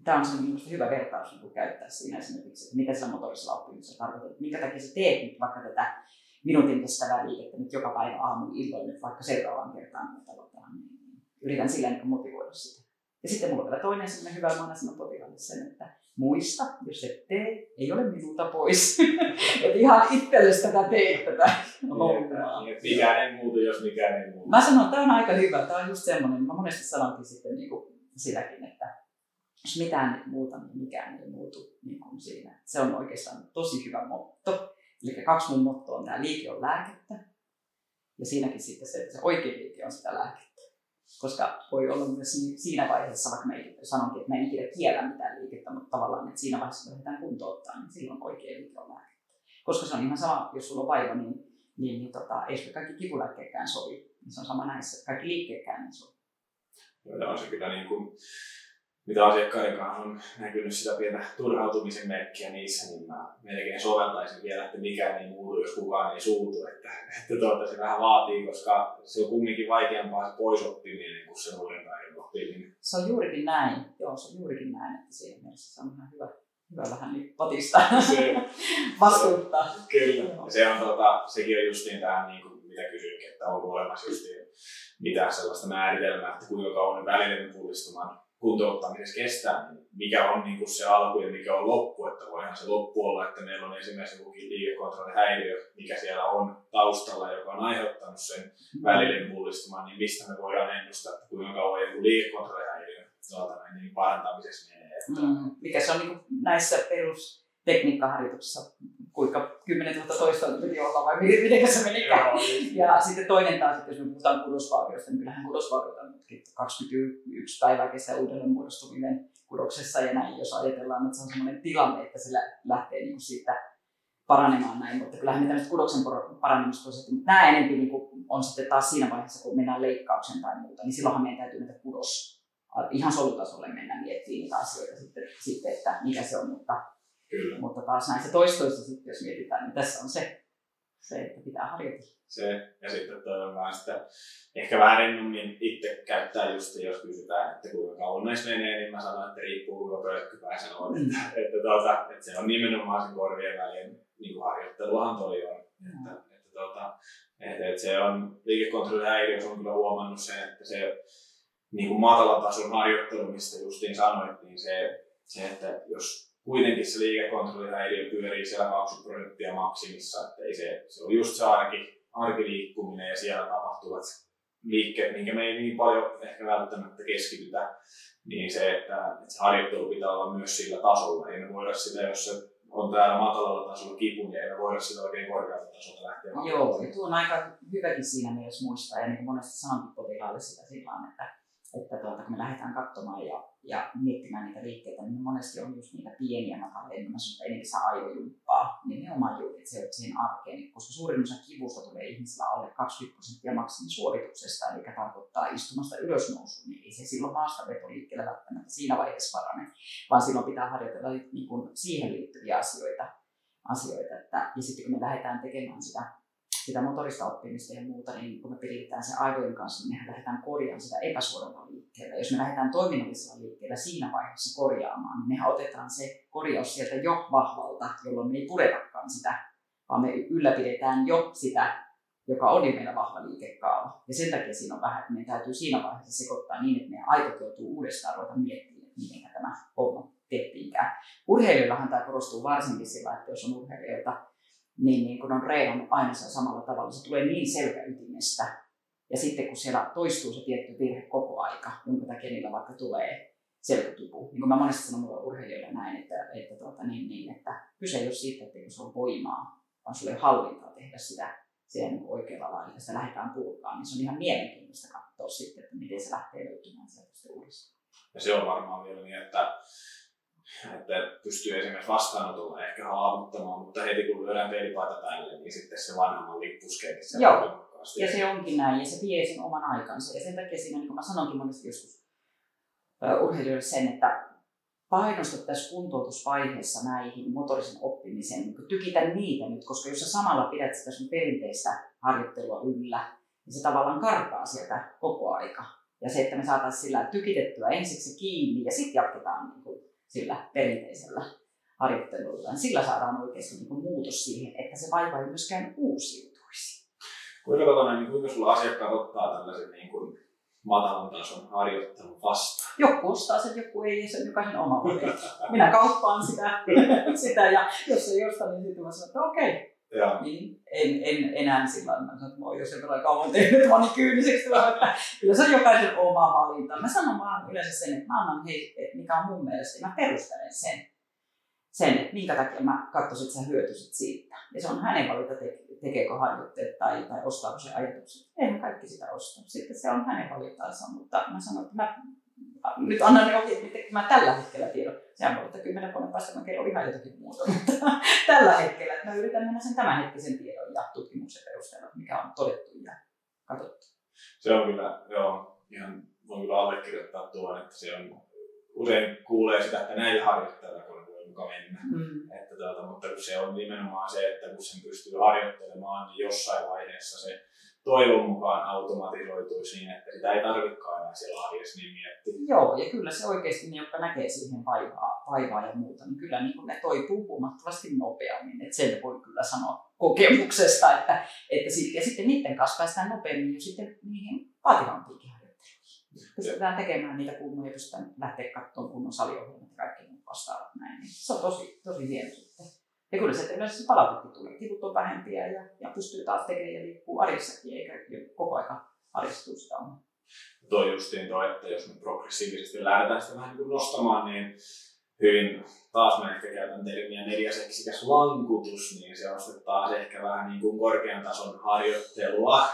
tämä on semmoinen hyvä vertaus niin käyttää siinä esimerkiksi, että mitä sillä motorisella oppimisella tarkoittaa, että minkä takia sä teet nyt vaikka tätä minuutin kestävää liikettä nyt joka päivä aamun illoin nyt vaikka seuraavaan kertaan, että niin yritän sillä niin motivoida sitä. Ja sitten mulla on vielä toinen sellainen hyvä, mä sanon potilaalle sen, että muista, jos et tee, ei ole minulta pois. (laughs) että ihan itsellesi tätä teet tätä niin, Mikään ei muutu, jos mikään ei muutu. Mä sanon, että tämä on aika hyvä, tämä on just semmoinen, mä monesti sanonkin sitten niin kuin sitäkin, että jos mitään ei muuta, niin mikään ei muutu niin kuin siinä. Se on oikeastaan tosi hyvä motto. Eli kaksi mun mottoa on tämä liike on lääkettä. Ja siinäkin sitten se, että se oikea liike on sitä lääkettä. Koska voi olla myös niin, siinä vaiheessa, vaikka me sanonkin, että me ei ikinä kiellä mitään liikettä, mutta tavallaan, että siinä vaiheessa, lähdetään kuntouttaa, niin silloin oikea liike on. Koska se on ihan sama, jos sulla on vaiva, niin, niin, niin tota, ei kaikki kipulääkkeekään sovi. Niin se on sama näissä, kaikki liikkeekään ei sovi. Joo, on se kyllä niin kuin mitä asiakkaiden kanssa on näkynyt sitä pientä turhautumisen merkkiä niissä, niin mä melkein soveltaisin vielä, että mikään ei muutu, jos kukaan ei suutu. Että, että tuota, se vähän vaatii, koska se on kumminkin vaikeampaa se poisoppiminen kuin se taidon oppiminen. Se on juurikin näin. Joo, se on juurikin näin, että siinä mielessä se on ihan hyvä, hyvä vähän niin patistaa, se, (laughs) vastuuttaa. Kyllä. Se on, tota, sekin on justiin tähän, niin kuin, mitä kysyinkin, että onko olemassa justiin mitään sellaista määritelmää, että kuinka kauan välillinen pullistuman kuntouttamisessa kestää, niin mikä on niin kuin se alku ja mikä on loppu, että voihan se loppu olla, että meillä on esimerkiksi joku liikekontrollihäiriö, mikä siellä on taustalla, joka on aiheuttanut sen välillinen pullistuman, niin mistä me voidaan ennustaa, että kuinka kauan joku liikekontrollihäiriö niin parantamisessa menee. Että... Mm, mikä se on niin näissä perustekniikkaharjoituksissa kuinka 10 000 toista piti olla vai miten se meni. Ja sitten toinen taas, että jos me puhutaan kudosvaurioista, niin kyllähän kudosvauriot on 21 päivää kestää uudelleen muodostuminen kudoksessa ja näin, jos ajatellaan, että se on sellainen tilanne, että se lähtee niin kuin siitä paranemaan näin, mutta kyllähän me tämmöiset kudoksen paranemusprosessit, mutta nämä enemmän niin kuin on sitten taas siinä vaiheessa, kun mennään leikkaukseen tai muuta, niin silloinhan meidän täytyy näitä kudos ihan solutasolle mennä miettimään niitä asioita sitten, sitten, että mikä se on, mutta Kyllä. Mutta taas näissä toistoissa sitten, jos mietitään, niin tässä on se, se että pitää harjoitella. Se, ja sitten toivon vaan sitä ehkä vähän ennummin itse käyttää just, jos kysytään, että kuinka kauan näissä menee, niin mä sanon, että riippuu kuinka pölkkypäisen on. Mm. Että, että, tuota, että, se on nimenomaan sen korvien välien niin kuin harjoitteluhan toi on. Mm. Että, että, tuota, että, että se on liikekontrollihäiriö, on kyllä huomannut sen, että se niin kuin matalan tason harjoittelu, mistä justiin sanoit, niin se, se että jos kuitenkin se liikekontrollihäiriö pyörii siellä 20 prosenttia maksimissa, että ei se, se on just se arki, arkiliikkuminen ja siellä tapahtuvat liikkeet, minkä me ei niin paljon ehkä välttämättä keskitytä, niin se, että, että se harjoittelu pitää olla myös sillä tasolla. Ei me voida sitä, jos se on täällä matalalla tasolla kipu, niin ei me voida sitä oikein korkealta tasolta lähteä. Joo, ja tuo on aika hyväkin siinä mielessä muistaa, ja niin monesti sanonkin potilaalle sitä sillä että että tuota, kun me lähdetään katsomaan ja, ja miettimään niitä liikkeitä, niin monesti on just niitä pieniä matalia, mä sanon, enemmän saa aivojumppaa, nimenomaan juuri, että se on siihen arkeen, koska suurin osa kivusta tulee ihmisellä alle 20 prosenttia maksimisuorituksesta, eli tarkoittaa istumasta ylösnousuun, niin ei se silloin maastavetoliikkeellä välttämättä siinä vaiheessa parane, vaan silloin pitää harjoitella niin kuin siihen liittyviä asioita, asioita että, ja sitten kun me lähdetään tekemään sitä sitä motorista oppimista ja muuta, niin kun me pidetään se aivojen kanssa, niin mehän lähdetään korjaamaan sitä epäsuoralla liikkeellä. Jos me lähdetään toiminnallisella liikkeellä siinä vaiheessa korjaamaan, niin mehän otetaan se korjaus sieltä jo vahvalta, jolloin me ei puretakaan sitä, vaan me ylläpidetään jo sitä, joka on jo meillä vahva liikekaava. Ja sen takia siinä on vähän, että meidän täytyy siinä vaiheessa sekoittaa niin, että meidän aivot joutuu uudestaan ruveta miettimään, että miten tämä homma tehtiinkään. Urheilijoillahan tämä korostuu varsinkin sillä, että jos on urheilijoita, niin, niin kun on reenannut aina sen samalla tavalla, se tulee niin selkäytimestä. Ja sitten kun siellä toistuu se tietty virhe koko aika, jonka takia niillä vaikka tulee selkäkipu. Niin kuin mä monesti sanon mulle urheilijoille näin, että, että, tuota, niin, niin, että kyse ei ole siitä, että se on voimaa, vaan sulla ei hallintaa tehdä sitä siellä niin oikealla lailla, sitä lähdetään purkaan, niin se on ihan mielenkiintoista katsoa sitten, että miten se lähtee löytymään sieltä uudestaan. Ja se on varmaan vielä niin, että että pystyy esimerkiksi vastaanotolla ehkä haamuttamaan, mutta heti kun lyödään pelipaita päälle, niin sitten se vanha malli puskeekin Joo. Ja se onkin näin, ja se vie sen oman aikansa. Ja sen takia siinä, niin kuin mä sanonkin monesti joskus urheilijoille sen, että painostettaisiin kuntoutusvaiheessa näihin motorisen oppimiseen, niin tykitä niitä nyt, koska jos sä samalla pidät sitä sun perinteistä harjoittelua yllä, niin se tavallaan karkaa sieltä koko aika. Ja se, että me saataisiin sillä tykitettyä ensiksi kiinni ja sitten jatketaan niin kuin sillä perinteisellä harjoittelulla. Sillä saadaan oikeasti niin muutos siihen, että se vaiva ei myöskään uusiutuisi. Kuinka, tota, niin kuinka sulla asiakkaat ottaa tällaisen niin kuin matalan tason harjoittelun vastaan? Joku ostaa sen, joku ei, se on jokaisen oma Minä kauppaan sitä, (laughs) sitä ja jos ei osta, niin sitten mä sanon, että okei, ja. Niin en, en enää sillä tavalla, että mä oon jo sen verran kauan tehnyt monikyyniseksi, että kyllä se on jokaisen oma valinta. Mä sanon vaan yleensä sen, että mä annan heille, että mikä on mun mielestä, ja mä perustelen sen, sen että minkä takia mä katsoisin, että sä hyötyisit siitä. Ja se on hänen valinta, tekeekö harjoitteet tai, tai ostaako se ajatukset. Eihän kaikki sitä osta. Sitten se on hänen valintansa, mutta mä sanon, että mä nyt annan ne ohjeet, mitä mä tällä hetkellä tiedon. Sehän voi, että kymmenen vuoden päästä mä kerron ihan jotakin muuta, (laughs) mutta tällä hetkellä, että mä yritän mennä sen tämänhetkisen tiedon ja tutkimuksen perusteella, mikä on todettu ja katsottu. Se on kyllä, joo, ihan voin kyllä allekirjoittaa tuon, että se on, usein kuulee sitä, että näillä harjoittajilla kun voi mukaan mennä. Mm. Että tuota, mutta se on nimenomaan se, että kun sen pystyy harjoittelemaan, niin jossain vaiheessa se toivon mukaan automatisoituisi niin, että sitä ei tarvitsekaan enää siellä arjessa niin miettiä. Joo, ja kyllä se oikeasti ne, jotka näkee siihen vaivaa, vaivaa ja muuta, niin kyllä niin ne toipuu huomattavasti nopeammin. Että sen voi kyllä sanoa kokemuksesta, että, että sit, ja sitten niiden kanssa päästään nopeammin jo sitten niihin vaativampiinkin harjoitteluihin. Pystytään tekemään niitä kunnoja, pystytään lähteä katsomaan kunnon saliohjelmat ja kaikki muut vastaavat näin. Niin se on tosi, tosi hieno sitten. Ja kyllä se yleensä se palautekin tulee. Kivut on vähempiä ja, ja pystyy taas tekemään ja liikkuu arjessakin, eikä koko aika arjestuu sitä omaa. Toi justiin toi, että jos me progressiivisesti lähdetään sitä vähän niin nostamaan, niin hyvin, taas mä ehkä käytän termiä neljäseksikäs lankutus, niin se on taas ehkä vähän niin kuin korkean tason harjoittelua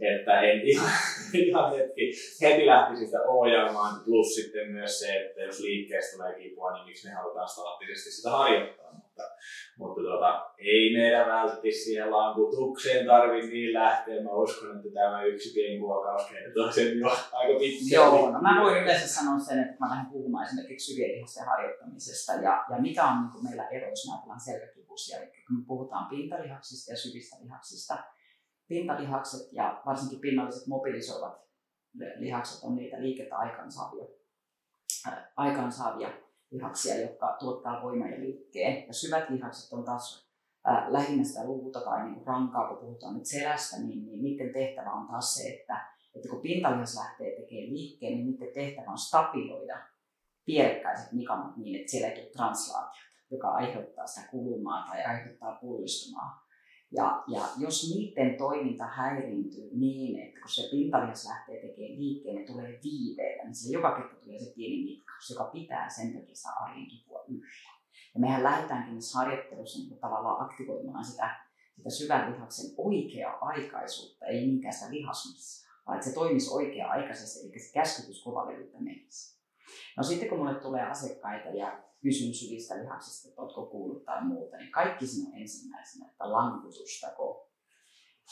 että en (laughs) ihan, ihan hetki, heti lähti sitä ohjaamaan. Plus sitten myös se, että jos liikkeestä tulee kipua, niin miksi me halutaan staattisesti sitä harjoittaa. Mutta, mutta tota, ei meidän välttämättä siihen lankutukseen tarvi niin lähteä. Mä uskon, että tämä yksi pieni kuokaus kertoo sen jo aika pitkään. Joo, no mä voin yleensä sanoa sen, että mä lähden puhumaan esimerkiksi syvielihasten harjoittamisesta ja, ja mikä on niin meillä ero, jos me ajatellaan selkäkivusia. Eli kun me puhutaan pintalihaksista ja syvistä lihaksista, pintalihakset ja varsinkin pinnalliset mobilisoivat lihakset on niitä liikettä aikaansaavia, aikaansaavia lihaksia, jotka tuottaa voiman ja liikkeen. Ja syvät lihakset on taas äh, lähinnä sitä luuta tai niin rankaa, kun puhutaan nyt selästä, niin, niin niiden tehtävä on taas se, että, että kun pintalihas lähtee tekemään liikkeen, niin niiden tehtävä on stabiloida vierekkäiset nikamat niin, että siellä ei tule translaatiota, joka aiheuttaa sitä kulumaa tai aiheuttaa pullistumaa ja, ja jos niiden toiminta häiriintyy niin, että kun se pintalihas lähtee tekemään liikkeen, ne tulee viiveellä, niin sille joka kerta tulee se pieni joka pitää sen takia sitä arjen kipua yllä. Ja mehän lähdetäänkin tässä harjoittelussa niin tavallaan aktivoimaan sitä, sitä syvän lihaksen oikea-aikaisuutta, ei niinkään sitä lihasmassaa, vaan että se toimisi oikea-aikaisesti, eli se käskytys kovalevyltä menisi. No sitten kun mulle tulee asiakkaita ja kysyn syvistä lihaksista, että oletko kuullut tai muuta, niin kaikki sinun ensimmäisenä, että lankutustako.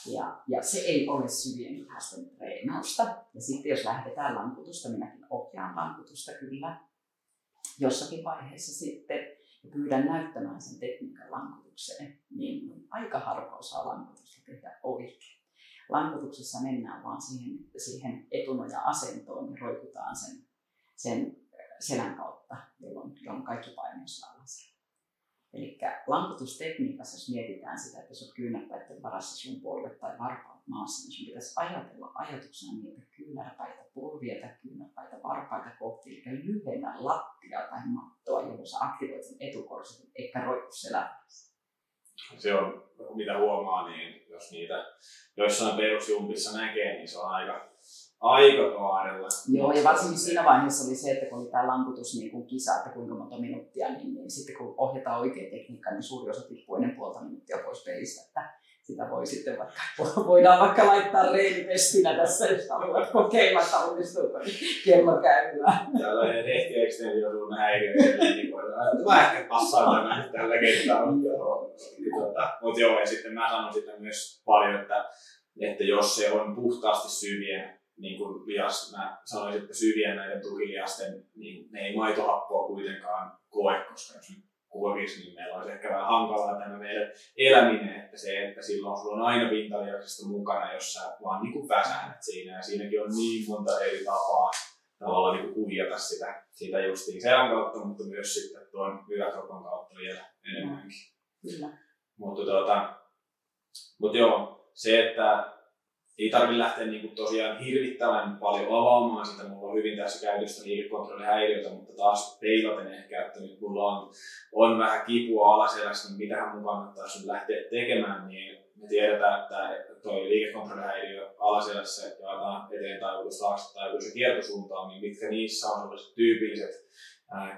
Ja, ja se ei ole syvien lihasten treenausta. Ja sitten jos lähdetään lankutusta, minäkin ohjaan lankutusta kyllä jossakin vaiheessa sitten ja pyydän näyttämään sen tekniikan lankutukseen, niin aika harva osaa lankutusta tehdä oikein. Lankutuksessa mennään vaan siihen, siihen etunoja-asentoon ja roikutaan sen, sen selän kautta, jolloin, jolloin kaikki paineus alas. Eli lankutustekniikassa, jos mietitään sitä, että jos olet kyynärpäiden varassa sun polvet tai varpaat maassa, niin sun pitäisi ajatella ajatuksena niitä kyynärpäitä polvia tai kyynärpäitä varpaita kohti, eli lyhennä lattia tai mattoa, jolloin sä aktivoit sen etukorsin, eikä roikku selässä. Se on, mitä huomaa, niin jos niitä joissain perusjumpissa näkee, niin se on aika aikakaarella. Joo, ja varsinkin siinä vaiheessa oli se, että kun oli tämä lankutus niin kuin kisa, että kuinka monta minuuttia, niin, niin sitten kun ohjataan oikein tekniikka, niin suuri osa tippuu ennen puolta minuuttia pois pelistä. Että sitä voi sitten vaikka, (laughs) voidaan vaikka laittaa reinipestinä tässä, jos haluat kokeilla, että onnistuuko, niin kello käymään. Tällainen rehtiekstensio sun häiriö, niin voidaan, mä ehkä passaan tämän tällä kertaa. Mutta, mutta joo, ja sitten mä sanon sitten myös paljon, että, että jos se on puhtaasti syvien niin kuin lihas, mä sanoisin, että syvien näiden tukilihasten, niin ne ei maitohappoa kuitenkaan koe, koska jos nyt kuokisi, niin meillä olisi ehkä vähän hankalaa tämä meidän eläminen, että se, että silloin sulla on aina pintalihaksista mukana, jos sä vaan niin kuin siinä, ja siinäkin on niin monta eri tapaa tavallaan niin kuin sitä, sitä justiin selän kautta, mutta myös sitten tuon yläkropan kautta vielä enemmänkin. Kyllä. Mutta, tuota, mutta joo, se, että ei tarvitse lähteä niin kuin tosiaan hirvittävän paljon avaamaan sitä. Mulla on hyvin tässä käytöstä liikekontrollihäiriötä, mutta taas peilaten ehkä, että nyt mulla on, on vähän kipua alaselässä, niin mitähän mun kannattaisi lähteä tekemään, niin me tiedetään, että tuo liikekontrollihäiriö alaselässä jaetaan eteen taivutus, taakse taivutus ja kiertosuuntaan, niin mitkä niissä on sellaiset tyypilliset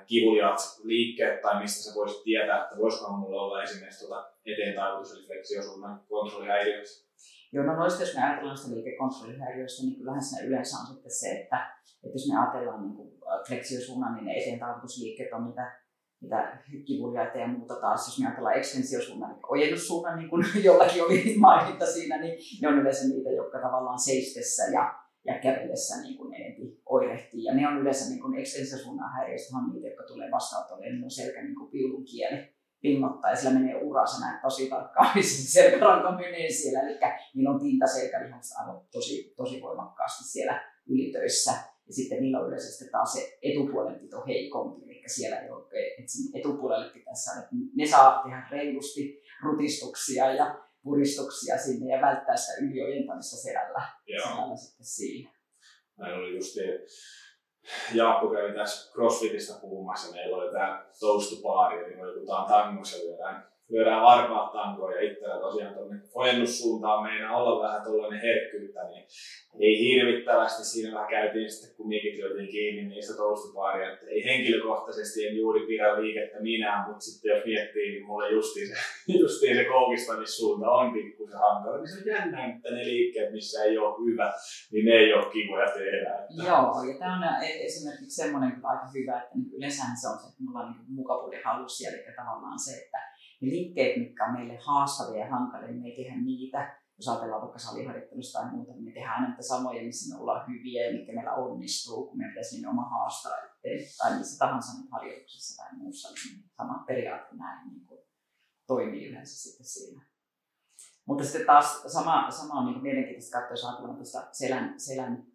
kivuliaat liikkeet tai mistä sä voisit tietää, että voisikohan mulla olla esimerkiksi tuota eteen taivutus eli fleksiosuunnan kontrollihäiriötä. Joo, no noista jos me ajatellaan sitä liikekontrollihäiriöistä, niin kyllähän siinä yleensä on sitten se, että, että jos me ajatellaan niin kuin fleksiosuunnan, niin ne eteen taivutusliikkeet on niitä, niitä kivuliaita ja muuta taas. Jos me ajatellaan ekstensiosuunnan, niin ojennussuunnan, niin kuin (laughs) jollakin oli maininta siinä, niin ne on yleensä niitä, jotka tavallaan seistessä ja, ja kävellessä niin kuin enemmän oirehtii. Ja ne on yleensä niin kuin ekstensiosuunnan häiriöistä on niitä, jotka tulee vastaanotolle, niin on selkä niin kuin piulun kieli pingottaa ja sillä menee ura, sä näet tosi tarkkaan, missä se selkäranka menee siellä, eli niillä on tinta selkälihasta aivan tosi, tosi voimakkaasti siellä ylitöissä. Ja sitten niillä on yleisesti taas se etupuolen pito heikompi, eli siellä ei ole, että sinne etupuolelle pitäisi saada, ne saa tehdä reilusti rutistuksia ja puristuksia sinne ja välttää sitä yliojentamista selällä, selällä sitten siinä. Näin oli just Jaakko kävi tässä CrossFitistä puhumassa, meillä oli tämä toastupaari, eli me liikutaan tangossa lyödään, lyödään varpaat tankoon ja itsellä tosiaan tuonne ojennussuuntaan meinaa olla vähän tuollainen herkkyyttä, niin ei hirvittävästi siinä vähän käytiin sitten, kun mikit lyötiin kiinni niistä toastupaaria, että ei henkilökohtaisesti en juuri pidä liikettä minä, mutta sitten jos miettii, niin mulle justiin se, (laughs) justiin se koukistamissuunta on pikkusen hankala, niin se on jännä, että ne liikkeet, missä ei ole hyvä, niin ne ei ole kivoja tehdä. Että... Joo, ja tämä on esimerkiksi semmoinen aika hyvä, että niin yleensä se on se, että mulla on niin mukavuuden halus, eli tavallaan se, että ne liikkeet, mitkä on meille haastavia ja hankalia, niin me ei tehdä niitä, jos ajatellaan vaikka saliharjoittelusta tai muuta, niin me tehdään niitä samoja, missä me ollaan hyviä ja mitkä meillä onnistuu, kun meidän pitäisi nimenomaan haastaa itteen, tai missä tahansa nyt harjoituksessa tai muussa, niin sama periaate näin niin kuin toimii yleensä sitten siinä. Mutta sitten taas sama, sama on niin mielenkiintoista katsoa, jos ajatellaan tuosta selän, selän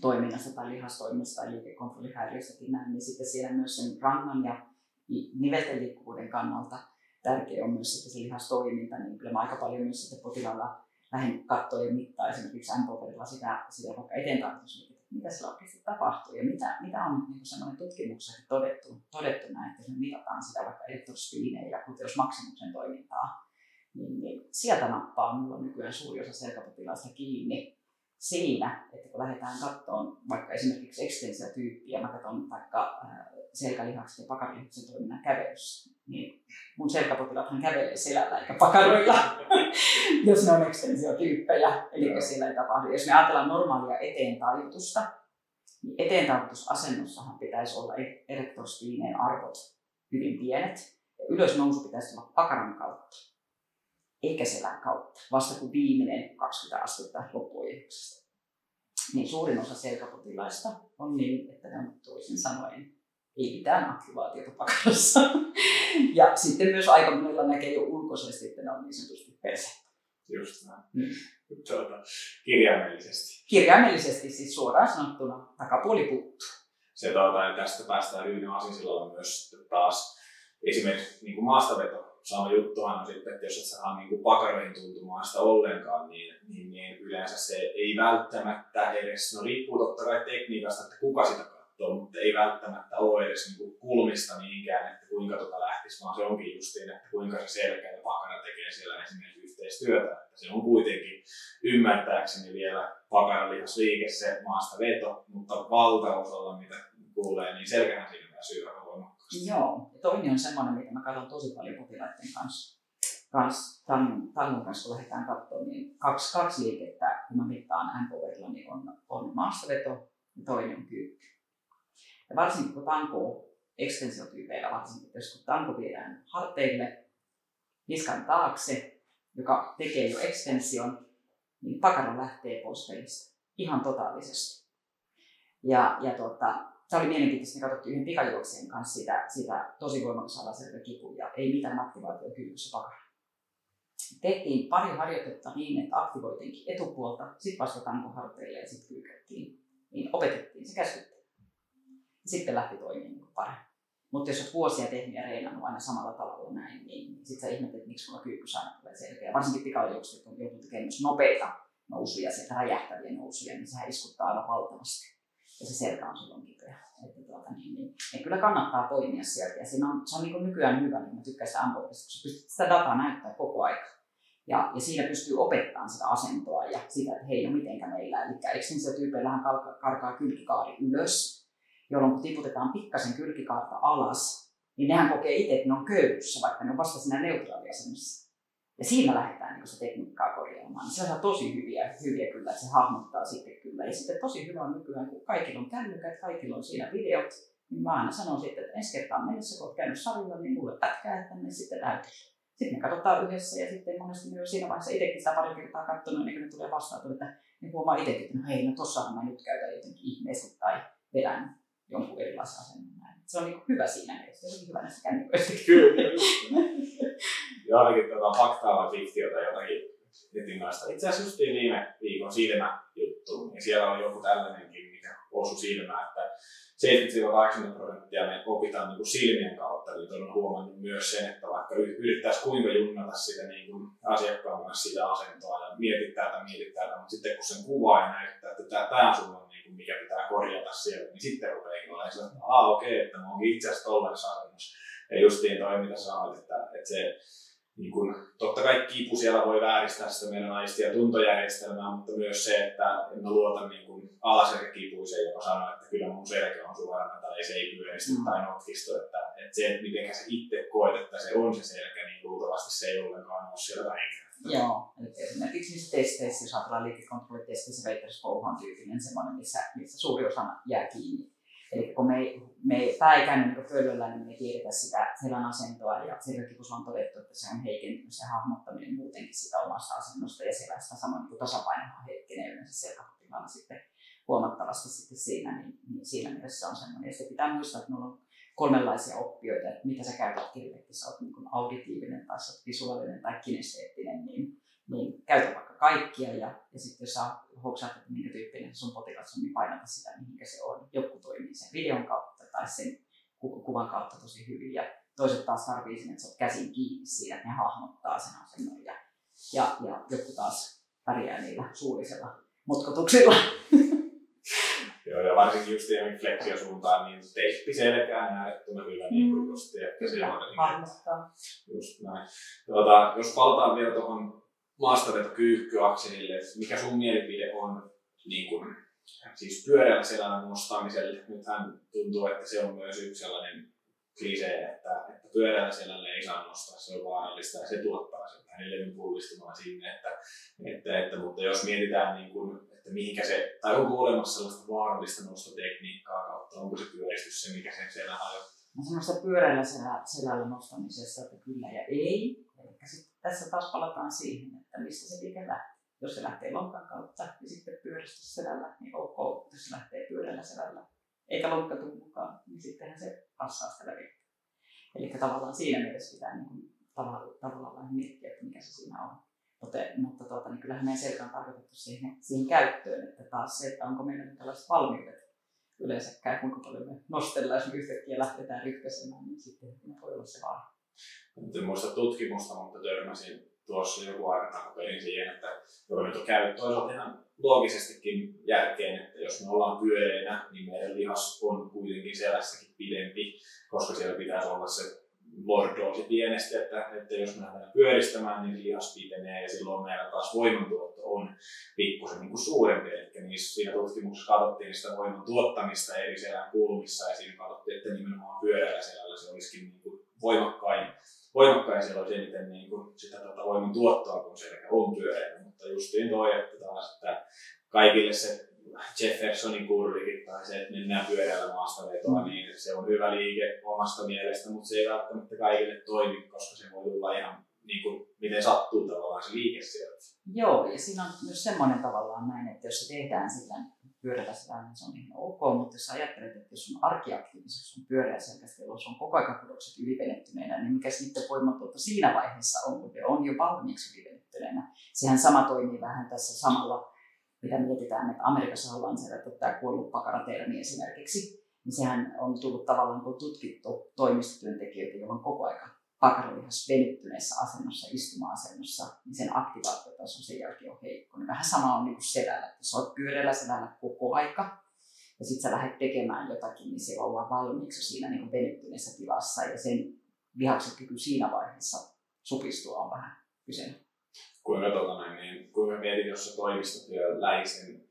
toiminnasta tai lihastoiminnasta tai liikekontrollihäiriöstäkin näin, niin sitten siellä myös sen rangan ja nivelten liikkuvuuden kannalta – tärkeä on myös sitten se lihastoiminta, niin kyllä mä aika paljon myös sitten potilaalla lähden katsoa ja mittaa esimerkiksi M-paperilla sitä, sitä vaikka eteen että mitä siellä oikeasti tapahtuu ja mitä, mitä on niin sellainen tutkimuksessa todettu, todettu näin, että me mitataan sitä vaikka elektrospineen ja maksimuksen toimintaa, niin, niin sieltä nappaa. Mulla nykyään suuri osa selkäpotilaista kiinni siinä, että kun lähdetään katsomaan vaikka esimerkiksi ekstensiotyyppiä, mä katson vaikka äh, selkälihaksen ja pakarilihaksen toiminnan kävelyssä, niin mun selkäpotilaathan kävelee selällä eikä pakaroilla, (laughs) jos ne on ekstensiotyyppejä, eli siellä ei tapahdu. Jos me ajatellaan normaalia eteen tajutusta, niin eteen tajutusasennossahan pitäisi olla erektorspiineen arvot hyvin pienet, ja ylösnousu pitäisi olla pakaran kautta, eikä selän kautta, vasta kun viimeinen 20 astetta loppuojennuksesta. Niin suurin osa selkäpotilaista on niin, että ne on toisin sanoen ei mitään aktivaatiota pakarassa. (laughs) ja sitten myös aika monella näkee jo ulkoisesti, että ne on niin sanotusti persettä. Just näin. Mm. Tuota, kirjaimellisesti. Kirjaimellisesti siis suoraan sanottuna takapuoli puuttuu. Se tuota, tästä päästään hyvin Aasinsillalla myös taas esimerkiksi niin kuin maastaveto. Sama juttuhan on sitten, että jos et saa niin pakaroihin tuntumaan sitä ollenkaan, niin, niin, niin, yleensä se ei välttämättä edes, no riippuu totta kai tekniikasta, että kuka sitä katsoa, mutta ei välttämättä ole edes niin kuin kulmista niinkään, että kuinka tota lähtisi, vaan se onkin justiin, että kuinka se selkä ja pakara tekee siellä esimerkiksi yhteistyötä. Että se on kuitenkin ymmärtääkseni vielä pakaralihasliike se maasta veto, mutta valtaosalla mitä kuulee, niin selkähän siinä voimakkaasti. Joo, ja toinen on semmoinen, mitä mä katson tosi paljon potilaiden kanssa. Kans, tangon, tangon kanssa, kun lähdetään katsomaan, niin kaksi, kaksi liikettä, kun mä mittaan n niin on, on maastaveto ja toinen on kyykky. Ja varsinkin kun tanko ekstensiotyypeillä, varsinkin jos kun tanko viedään harteille, niskan taakse, joka tekee jo ekstension, niin pakara lähtee pois pelistä ihan totaalisesti. Ja, ja tota, tämä oli mielenkiintoista, me katsottiin yhden pikajuoksijan kanssa sitä, sitä tosi voimakas alaselkä kipuja, ei mitään aktivaatiokyvyssä pakara. Tehtiin pari harjoitetta niin, että aktivoitiinkin etupuolta, sitten vasta tanko harteille ja sitten kyykättiin. Niin opetettiin se käskytti sitten lähti toimimaan niin paremmin. Mutta jos olet vuosia tehnyt ja reenannut aina samalla tavalla näin, niin sitten sä ihmettelet, että miksi mulla kyykkys aina tulee selkeä. Varsinkin pikajuokset on joutunut tekemään myös nopeita nousuja, sieltä räjähtäviä nousuja, niin sehän iskuttaa aivan valtavasti. Ja se selkä on silloin kipeä. Että tuota, niin, niin, niin, kyllä kannattaa toimia sieltä. Ja siinä on, se on niin nykyään hyvä, niin mä tykkään sitä ampuudesta, sä pystyt sitä dataa näyttää koko aika. Ja, ja siinä pystyy opettamaan sitä asentoa ja sitä, että hei, no mitenkä meillä. Eli ekstensiotyypeillähän karkaa kylkikaari ylös, jolloin kun tiputetaan pikkasen kylkikaarta alas, niin nehän kokee itse, että ne on köydyssä, vaikka ne on vasta siinä neutraaliasemassa. Ja siinä lähdetään niin se tekniikkaa korjaamaan. Se on tosi hyviä, hyviä kyllä, että se hahmottaa sitten kyllä. Ja sitten tosi hyvä on nykyään, kun kaikilla on kännykät, kaikilla on siinä videot, niin mä aina sanon sitten, että ensi kertaa mennessä, kun olet käynyt salilla, niin mulle pätkää tänne sitten näytellä. Sitten me katsotaan yhdessä ja sitten monesti myös siinä vaiheessa itsekin sitä pari kertaa katsonut, ennen kuin ne tulee vastaan, että ne huomaa itsekin, että no hei, no tossahan mä nyt käytän jotenkin ihmeesti tai vedän jonkun erilaisen asennon. Se on niin hyvä siinä mielessä, se on hyvä näissä kännyköissä. (laughs) Kyllä. Jollakin tota, faktaa vai fiktiota jotakin netinnaista. Itse asiassa just viime viikon silmäjuttu, niin siellä oli joku tällainenkin, mikä osui silmään, että 70-80 prosenttia me opitaan niin kuin silmien kautta, niin on huomannut myös sen, että vaikka yrittäisi kuinka junnata sitä niin kuin asiakkaan kanssa sitä asentoa ja mietittää tätä, mietittää tätä, mutta sitten kun sen kuvaa ja näyttää, että tämä, tämä on niin kuin, mikä pitää korjata siellä, niin sitten rupeaa olla että aa okei, okay, että mä oonkin itse asiassa tollaisessa asennossa. Ja justiin toi, mitä sanoit, että, että se niin kun, totta kai kipu siellä voi vääristää sitä meidän aisti- ja tuntojärjestelmää, mutta myös se, että en mä luota niin kun alaselkäkipuiseen, joka sanoo, että kyllä mun selkä on suorana tai se ei pyöristä mm. tai notkisto. Että, että se, että miten sä itse koet, että se on se selkä, niin luultavasti se ei ollenkaan ole siellä väinkään. Joo, eli esimerkiksi niissä testeissä, jos ajatellaan liikekontrollitesteissä, Reuters on tyypillinen semmoinen, missä, missä suuri osa jää kiinni Eli kun me, me pääikäinen niin pöllöllä, niin me ei tiedetä sitä selän asentoa ja selkäkin kun on todettu, että se on heikentynyt se hahmottaminen muutenkin sitä omasta asennosta ja selästä, samoin kuin tasapainoa heikkenee yleensä selkäpotilaalla sitten huomattavasti sitten siinä, niin, niin siinä mielessä on semmoinen. Ja pitää muistaa, että meillä on kolmenlaisia oppijoita, että mitä sä käytät kirjoittiin, sä oot niin auditiivinen tai sä visuaalinen tai kinesteettinen, niin niin käytä vaikka kaikkia ja, ja sitten jos sä hoksaat, että minkä tyyppinen sun potilas on, niin painata sitä, mihinkä se on. Joku toimii sen videon kautta tai sen ku- kuvan kautta tosi hyvin ja toiset taas tarvii sen, että sä oot käsin kiinni siinä, että ne hahmottaa sen asennon ja, ja, ja joku taas pärjää niillä suullisella mutkotuksilla. (laughs) Joo, ja varsinkin just ihan fleksiosuuntaan, niin teippi selkään äärettömän hyvä, niin kuin mm. just, että se on Just näin. Tuota, jos palataan vielä tuohon maastaveto-kyykkyakselille, mikä sun mielipide on niin kuin, siis pyöreällä selällä nostamiselle? Nythän tuntuu, että se on myös yksi sellainen klisee, että, että pyöreällä selällä ei saa nostaa, se on vaarallista ja se tuottaa sen vähän levyn pullistumaan sinne. Että, että, että, mutta jos mietitään, niin kuin, että mihinkä se, tai onko olemassa sellaista vaarallista nostotekniikkaa kautta, onko se pyöristys se, mikä sen selän hajottaa? Mä sanon sitä pyöreällä selällä nostamisesta, että kyllä ja ei. Eli sit tässä taas palataan siihen, että mistä se liike lähtee. Jos se lähtee lonkan kautta ja sitten pyöristysselällä, niin ok. Jos se lähtee pyörällä selällä, eikä lonkka tule mukaan, niin sittenhän se passaa sitä läpi. Eli tavallaan siinä mielessä pitää niin kuin, tavallaan, tavallaan miettiä, että mikä se siinä on. Mutta, mutta tuota, niin kyllähän meidän selkä on tarkoitettu siihen, siihen käyttöön, että taas se, että onko meillä tällaiset valmiudet yleensäkään, kuinka paljon me nostellaan, jos me yhtäkkiä lähdetään rykkäsemään, niin sitten voi olla se vaan nyt en muista tutkimusta, mutta törmäsin tuossa joku aika takaperin siihen, että joka nyt on käynyt toisaalta ihan loogisestikin järkeen, että jos me ollaan pyöreinä, niin meidän lihas on kuitenkin selässäkin pidempi, koska siellä pitäisi olla se lordoosi pienesti, että, että jos me lähdetään pyöristämään, niin lihas pitenee ja silloin meillä taas voimantuotto on pikkusen niin kuin suurempi. Eli niissä, siinä tutkimuksessa katsottiin sitä voiman tuottamista eri selän kulmissa ja siinä katsottiin, että nimenomaan pyöreällä selällä se olisikin niin kuin voimakkain, voimakkain siellä olisi eniten niin kuin sitä tuota voiman tuottoa, kun se on pyöreä. Mutta justiin toi, että taas, että kaikille se Jeffersonin kurvikin tai se, että mennään pyörällä maastavetoa, mm. niin se on hyvä liike omasta mielestä, mutta se ei välttämättä kaikille toimi, koska se voi tulla ihan niin kuin, miten sattuu tavallaan se liike sieltä. Joo, ja siinä on myös semmoinen tavallaan näin, että jos se tehdään sillä pyörällä sitä, niin se on ihan ok, mutta jos ajattelet, että jos sun arkiaktiivisuus on pyöreä selkeästi, jolloin on koko ajan kudokset ylivenettyneenä, niin mikä sitten voimantuotto siinä vaiheessa on, kun on jo valmiiksi ylivenettyneenä. Sehän sama toimii vähän tässä samalla, mitä mietitään, että Amerikassa on lanseerattu tämä kuollut pakaratermi esimerkiksi, niin sehän on tullut tavallaan kun tutkittu toimistotyöntekijöitä, joilla on koko aika pakaralihas venyttyneessä asennossa, istuma-asennossa, niin sen aktivaatiotaso sen jälkeen on vähän sama on niin selällä, että sä oot pyörällä selällä koko aika, ja sitten sä lähdet tekemään jotakin, niin siellä ollaan valmiiksi siinä niin venyttyneessä tilassa, ja sen lihaksen kyky siinä vaiheessa supistua on vähän kyseenalainen. Kuinka, tota, niin, kuinka mietit, jos sä toimistotyöläisen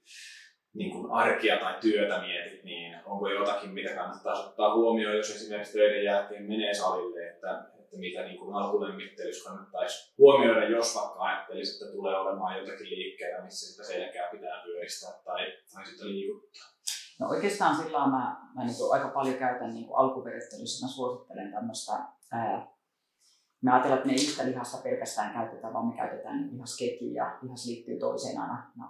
niin kuin arkia tai työtä mietit, niin onko jotakin, mitä kannattaa ottaa huomioon, jos esimerkiksi töiden jälkeen menee salille, että että mitä niin kuin alkulämmittelyssä kannattaisi huomioida, jos vaikka ajattelisi, että tulee olemaan jotakin liikkeitä, missä sitä selkää pitää pyöristää tai, tai sitä liikuttaa. No oikeastaan sillä mä, mä niin aika paljon käytän niin alkuverittelyssä, mä suosittelen tämmöistä ää, me ajatellaan, että me ei yhtä lihasta pelkästään käytetä, vaan me käytetään niin lihasketju ja lihas liittyy toiseen aina no,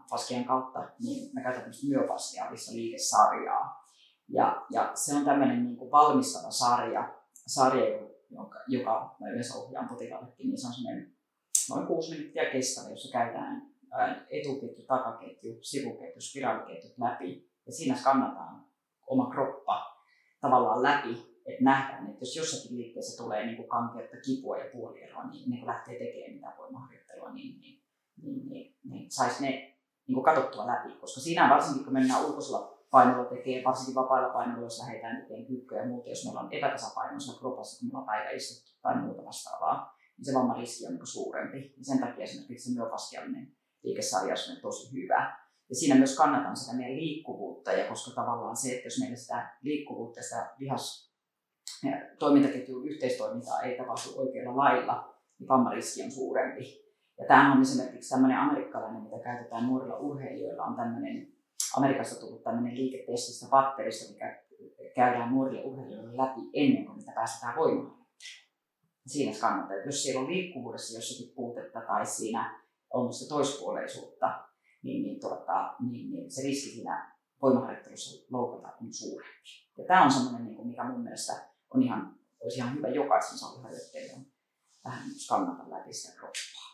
kautta, niin me käytetään myofaskia, liikesarjaa. Ja, ja se on tämmöinen niin kuin valmistava sarja, sarja joka, joka mä yleensä ohjaan potilaallekin, niin se on semmoinen noin kuusi minuuttia kestävä, jossa käydään etuketju, takaketju, sivuketju, spiraaliketjut läpi. Ja siinä skannataan oma kroppa tavallaan läpi, että nähdään, että jos jossakin liikkeessä tulee niin kuin kankeutta, kipua ja puolieroa, niin ne kun lähtee tekemään mitä voimaharjoittelua, niin, niin, niin, niin, niin saisi ne niin kuin katsottua läpi. Koska siinä varsinkin, kun mennään ulkoisella painolla tekee, varsinkin vapailla painoilla, jos lähdetään tekemään kyykkyä ja muuta, jos meillä on epätasapainoisella kropassa, kun meillä on päivä istuttu tai muuta vastaavaa, niin se vammariski on niin suurempi. Ja sen takia esimerkiksi se myofasciallinen liikesarja on tosi hyvä. Ja siinä myös kannatan sitä meidän liikkuvuutta, ja koska tavallaan se, että jos meillä sitä liikkuvuutta, sitä lihas toimintaketjun yhteistoimintaa ei tapahdu oikealla lailla, niin vammariski on suurempi. Ja tämä on esimerkiksi tämmöinen amerikkalainen, mitä käytetään nuorilla urheilijoilla, on tämmöinen Amerikasta tullut tämmöinen liiketestistä patterista, mikä käydään nuorille urheilijoille läpi ennen kuin niitä päästetään voimaan. Siinä kannattaa, että jos siellä on liikkuvuudessa jossakin puutetta tai siinä on sitä toispuoleisuutta, niin, niin, tuota, niin, niin se riski siinä voimaharjoittelussa loukata on suurempi. Ja tämä on semmoinen, niin mikä mun mielestä on ihan, olisi ihan hyvä jokaisen saliharjoittelijan vähän skannata läpi sitä kroppaa.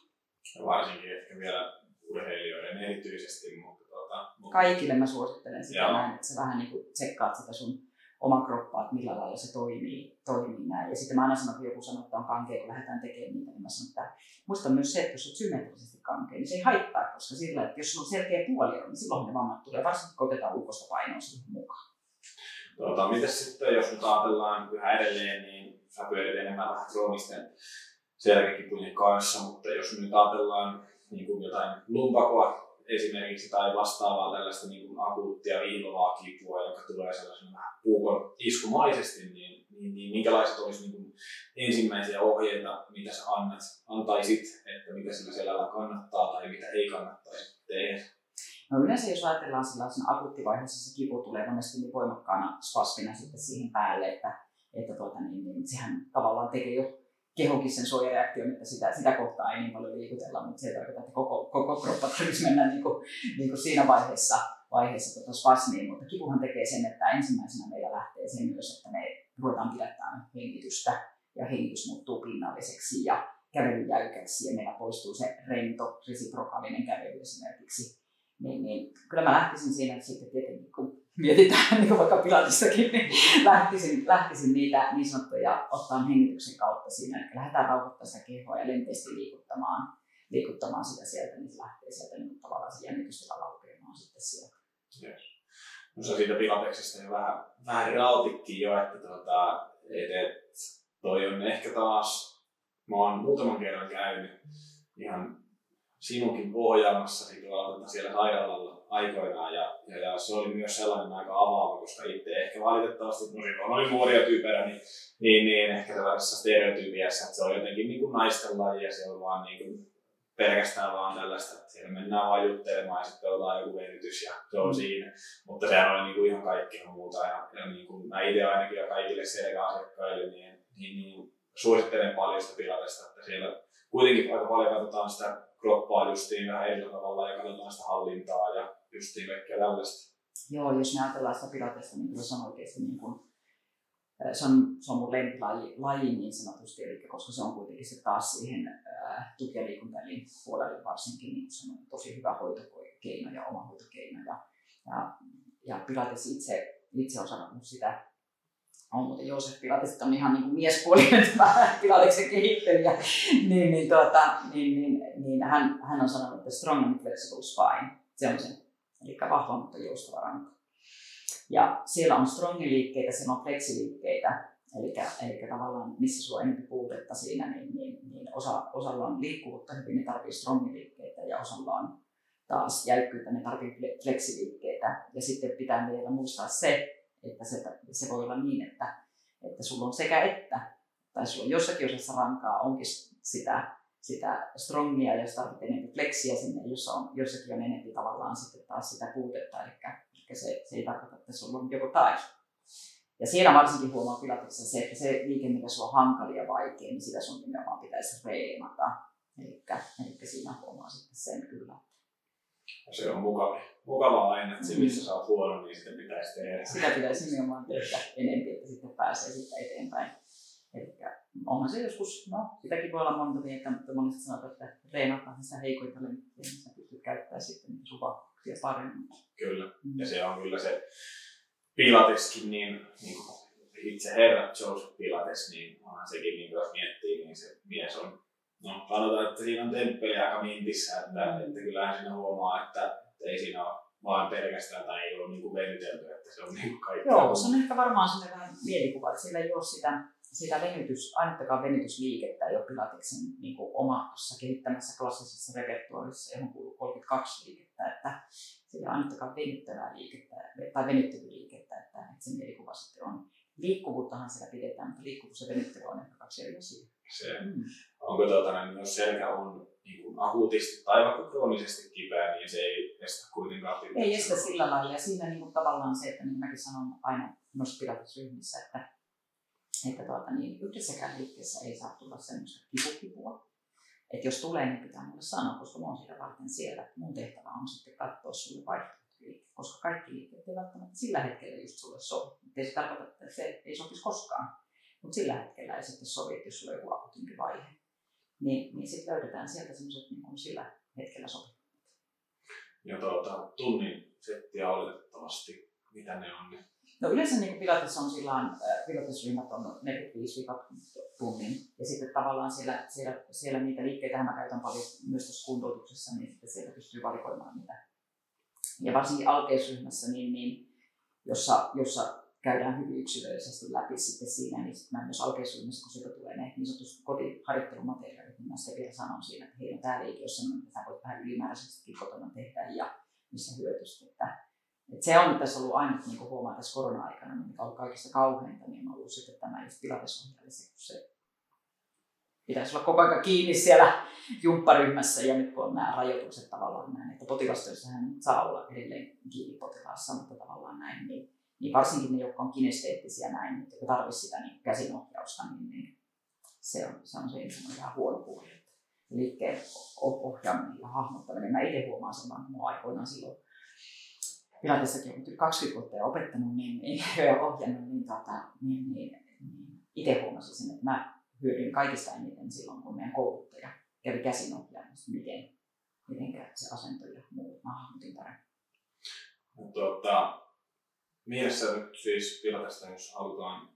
Ja varsinkin ehkä vielä urheilijoiden erityisesti, mutta tuota, mutta... Kaikille mä suosittelen sitä Joo. näin, että sä vähän niin kuin tsekkaat sitä sun oma kroppaa, että millä lailla se toimii, toimii näin. Ja sitten mä aina sanon, että joku sanoo, että on kankea, kun lähdetään tekemään niitä, niin mä sanon, että muista myös se, että jos olet symmetrisesti kankea, niin se ei haittaa, koska sillä, että jos sulla on selkeä puoli, niin silloin ne vammat tulee, varsinkin kun otetaan ulkoista painoa siihen mukaan. Tuota, mitäs sitten, jos nyt ajatellaan yhä edelleen, niin sä pyörit enemmän vähän kroonisten selkäkipujen kanssa, mutta jos nyt ajatellaan niin kuin jotain lumpakoa esimerkiksi tai vastaavaa tällaista niin kuin akuuttia viilovaa kipua, joka tulee sellaisena vähän puukon iskumaisesti, niin, niin, niin minkälaiset olisi niin kuin ensimmäisiä ohjeita, mitä sä annat, antaisit, että mitä sillä selällä kannattaa tai mitä ei kannattaisi tehdä? No yleensä jos ajatellaan sellaisena akuuttivaiheessa, se kipu tulee monesti niin voimakkaana spasmina sitten siihen päälle, että, että tuota, niin, niin, sehän tavallaan tekee jo kehokin sen suojareaktion, että sitä, sitä kohtaa ei niin paljon liikutella, mutta se ei tarkoita, että koko, koko kroppa tarvitsisi mennä niin kuin, niin kuin siinä vaiheessa, vaiheessa tota spasmiin, mutta kipuhan tekee sen, että ensimmäisenä meillä lähtee se myös, että me ruvetaan pidättämään hengitystä ja hengitys muuttuu pinnalliseksi ja kävely jäykäksi ja meillä poistuu se rento, resiprokaalinen kävely esimerkiksi. Niin, niin kyllä mä lähtisin siinä sitten tietenkin, kun mietitään niin vaikka pilatistakin, niin lähtisin, lähtisin niitä niin sanottuja ottaa hengityksen kautta siinä, että lähdetään rauhoittamaan sitä kehoa ja lenteesti liikuttamaan, liikuttamaan sitä sieltä, niin se lähtee sieltä niin tavallaan se jännitystila laukeamaan sitten sieltä. Yes. No siitä pilateksesta jo vähän, vähän rautikin jo, että tuota, et, et, toi on ehkä taas, mä oon muutaman kerran käynyt ihan sinunkin ohjaamassa tuolla tuota, siellä sairaalalla aikoinaan ja, ja, ja, se oli myös sellainen aika avaava, koska itse ehkä valitettavasti, no silloin oli nuoria tyyperä, niin, niin, niin ehkä sellaisessa stereotypiassa, että se on jotenkin niin kuin naisten laji ja se on vaan niin kuin pelkästään vaan tällaista, että siellä mennään vaan juttelemaan ja sitten ollaan joku venytys ja se on mm. siinä. Mutta sehän oli niin kuin ihan kaikkea muuta ja, ja niin kuin mä itse ainakin ja kaikille selkäasiakkaille niin, niin, niin suosittelen paljon sitä pilatesta, että siellä kuitenkin aika paljon katsotaan sitä kroppaa justiin vähän eri tavalla ja katsotaan sitä hallintaa ja justiin kaikkea tällaista. Joo, jos me ajatellaan sitä pilatesta, niin kyllä se on oikeasti niin kuin, se on, se on mun lempilaji laji niin sanotusti, eli koska se on kuitenkin se taas siihen tuki- ja puolelle varsinkin niin se on tosi hyvä hoitokeino ja oma hoitokeino. Ja, ja, ja Pilates itse, itse on sanonut sitä on muuten Joosef Pilates, on ihan niin kuin miespuolinen (laughs) tämä Pilateksen kehittelijä, niin, niin, tuota, niin, niin, niin hän, hän on sanonut, että strong and flexible spine, se on se, eli vahva, mutta joustava rankka. Ja siellä on strong-liikkeitä, siellä on flexiliikkeitä, eli, eli tavallaan missä sulla on enemmän puutetta siinä, niin, niin, niin osa, osalla on liikkuvuutta hyvin, ne tarvitsee strong-liikkeitä ja osalla on taas jäykkyyttä, ne tarvitsee flexiliikkeitä. Ja sitten pitää vielä muistaa se, että se, se voi olla niin, että, että sulla on sekä että, tai sulla on jossakin osassa rankaa onkin sitä, sitä strongia, jos tarvitsee enemmän fleksiä sinne, jossa on, jossakin on enemmän tavallaan sitten taas sitä puutetta, eli, eli se, se ei tarkoita, että sulla on joko tai. Ja siinä varsinkin huomaa pilatessa se, että se liike, mikä sulla on hankali ja vaikea, niin sitä sun nimenomaan pitäisi reenata. Eli, eli siinä huomaa sitten sen kyllä. Se on mukava, mukava aina, että se missä sä oot huono, niin sitä pitäisi tehdä. Sitä pitäisi nimenomaan tehdä enemmän, että sitten pääsee siitä eteenpäin. Eli onhan se joskus, no sitäkin voi olla monta mieltä, mutta monesti sanotaan, että reenataan sitä heikoita lenkkiä, niin sä pystyt käyttämään sitten niitä suvaksia paremmin. Kyllä, mm. ja se on kyllä se Pilateskin, niin, niin kuin itse herra Joseph Pilates, niin onhan sekin, niin jos miettii, niin se mies on, no sanotaan, että siinä on temppeli aika mintissä, että, mm. että kyllähän siinä huomaa, että, että ei siinä ole vaan pelkästään tai ei ole niin kuin venytelty, että se on niin kuin kaikki. Joo, se on ehkä varmaan sellainen vähän mielikuva, että sillä ei ole sitä sitä venytys, ainuttakaan venytysliikettä ei ole Pilateksen niin kuin omassa kehittämässä klassisessa repertuarissa, johon kuuluu 32 liikettä, että sillä ei ainuttakaan venyttävää liikettä tai venyttelyliikettä, että, että se mielikuva sitten on. Liikkuvuuttahan siellä pidetään, mutta liikkuvuus ja venyttely on ehkä kaksi eri asiaa. Se, mm. Onko tuota, niin jos selkä on niin kuin akuutisti tai vaikka kroonisesti kipeä, niin se ei estä kuitenkaan Ei estä sillä lailla. Ja siinä niin kuin tavallaan se, että niin mäkin sanon aina noissa pilatusryhmissä, että että tuota, niin yhdessäkään liikkeessä ei saa tulla semmoista kipukipua. Että jos tulee, niin pitää mulle sanoa, koska mä oon sitä varten siellä. Mun tehtävä on sitten katsoa sulle vaihtoehtoliikkeet, koska kaikki liikkeet ei välttämättä sillä hetkellä just sulle sovi. Ei se tarkoita, että se ei sopisi koskaan. Mutta sillä hetkellä ei sitten sovi, että jos sulla on joku akuutimpi vaihe. Niin, niin sitten löydetään sieltä semmoiset niin sillä hetkellä sopivat. Ja tuota, tunnin settiä oletettavasti, mitä ne on, niin No yleensä niin Pilates on sillä äh, Pilatesryhmät on 45 tunnin. Ja sitten tavallaan siellä, siellä, siellä niitä liikkeitä mä käytän paljon myös tuossa kuntoutuksessa, niin sitten sieltä pystyy valikoimaan niitä. Ja varsinkin alkeisryhmässä, niin, niin jossa, jossa käydään hyvin yksilöllisesti läpi sitten siinä, niin sitten mä myös alkeisryhmässä, kun sieltä tulee ne niin sanotusti kotiharjoittelumateriaalit, niin mä sitten vielä sanon siinä, että hei, on tämä liike, jossa sä voit vähän ylimääräisesti kotona tehdä ja missä hyötystä. Että et se on tässä ollut ainut niin huomaa tässä korona-aikana, mikä on kaikista kauheinta, niin on ollut sitten tämä just pilatesohjelmissa, kun se pitäisi olla koko ajan kiinni siellä jumpparyhmässä ja nyt kun on nämä rajoitukset tavallaan näin, että potilastyössähän saa olla edelleen kiinni potilaassa, mutta tavallaan näin, niin, niin varsinkin ne, jotka on kinesteettisiä näin, niin jotka tarvitsisi sitä niin käsinohjausta, niin, niin se on se, on se vähän huono puoli. Liikkeen ohjaaminen ja hahmottaminen. Mä itse huomaan sen vaan, aikoinaan silloin Pilatessakin olen 20 vuotta ja opettanut niin, niin, (laughs) ja ohjannut, niin, tota, niin, niin, niin itse huomasin sen, että mä hyödyin kaikista eniten silloin, kun meidän kouluttaja kävi käsin ohjaamassa, miten, miten se asento ja muut mä hahmotin paremmin. Tuota, mielessä nyt siis Pilatesta, jos halutaan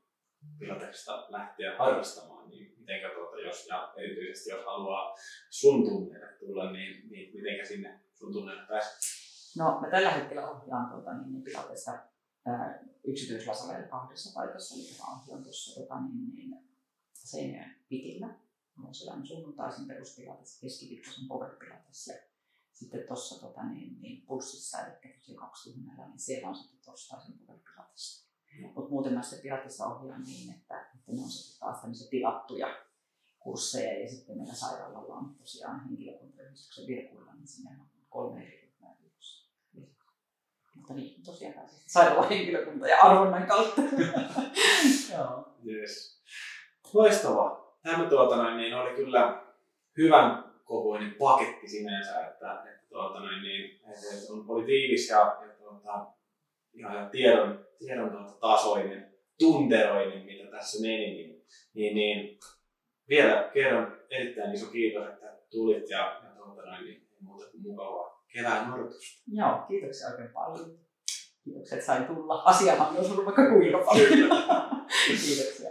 Pilatesta lähteä harrastamaan, niin mitenkä tuota, jos, ja erityisesti jos haluaa sun tunneille tulla, niin, niin mitenkä sinne sun tunneille pääsee? No, mä tällä hetkellä ohjaan tuota, niin, niin Pilatesta yksityislasareilla kahdessa paikassa, eli mä ohjaan tuossa tota, niin, niin, Seinäjän pitillä. Mulla on sellainen sunnuntaisin peruspilates, keskiviikkoisen power pilates ja sitten tuossa tota, niin, niin, pulssissa, eli se kaksi tunnella, niin siellä on sitten torstaisin power pilates. Mm. Mutta muuten mä sitten pilatessa ohjaan niin, että, että ne on sitten taas tämmöisiä tilattuja kursseja ja sitten meillä sairaalalla on tosiaan henkilökuntayhdistyksen virkuilla, niin sinne on kolme eri mutta niin, tosiaan pääsin sairaalahenkilökunta ja arvonnan kautta. (laughs) Joo. Yes. Loistavaa. Tämä tuota, noin, niin oli kyllä hyvän kokoinen paketti sinänsä, että, että tuota, noin, niin, että oli tiivis ja, ja tuota, ihan tiedon, tiedon tuota, tasoinen, tunteroinen, mitä tässä meni, niin, niin, niin vielä kerran erittäin iso kiitos, että tulit ja, ja tuota, noin, niin, muuta kuin mukavaa kevään odotusta. Joo, kiitoksia oikein paljon. Kiitoksia, että sain tulla. Asiahan on ollut vaikka kuinka paljon. (laughs) kiitoksia.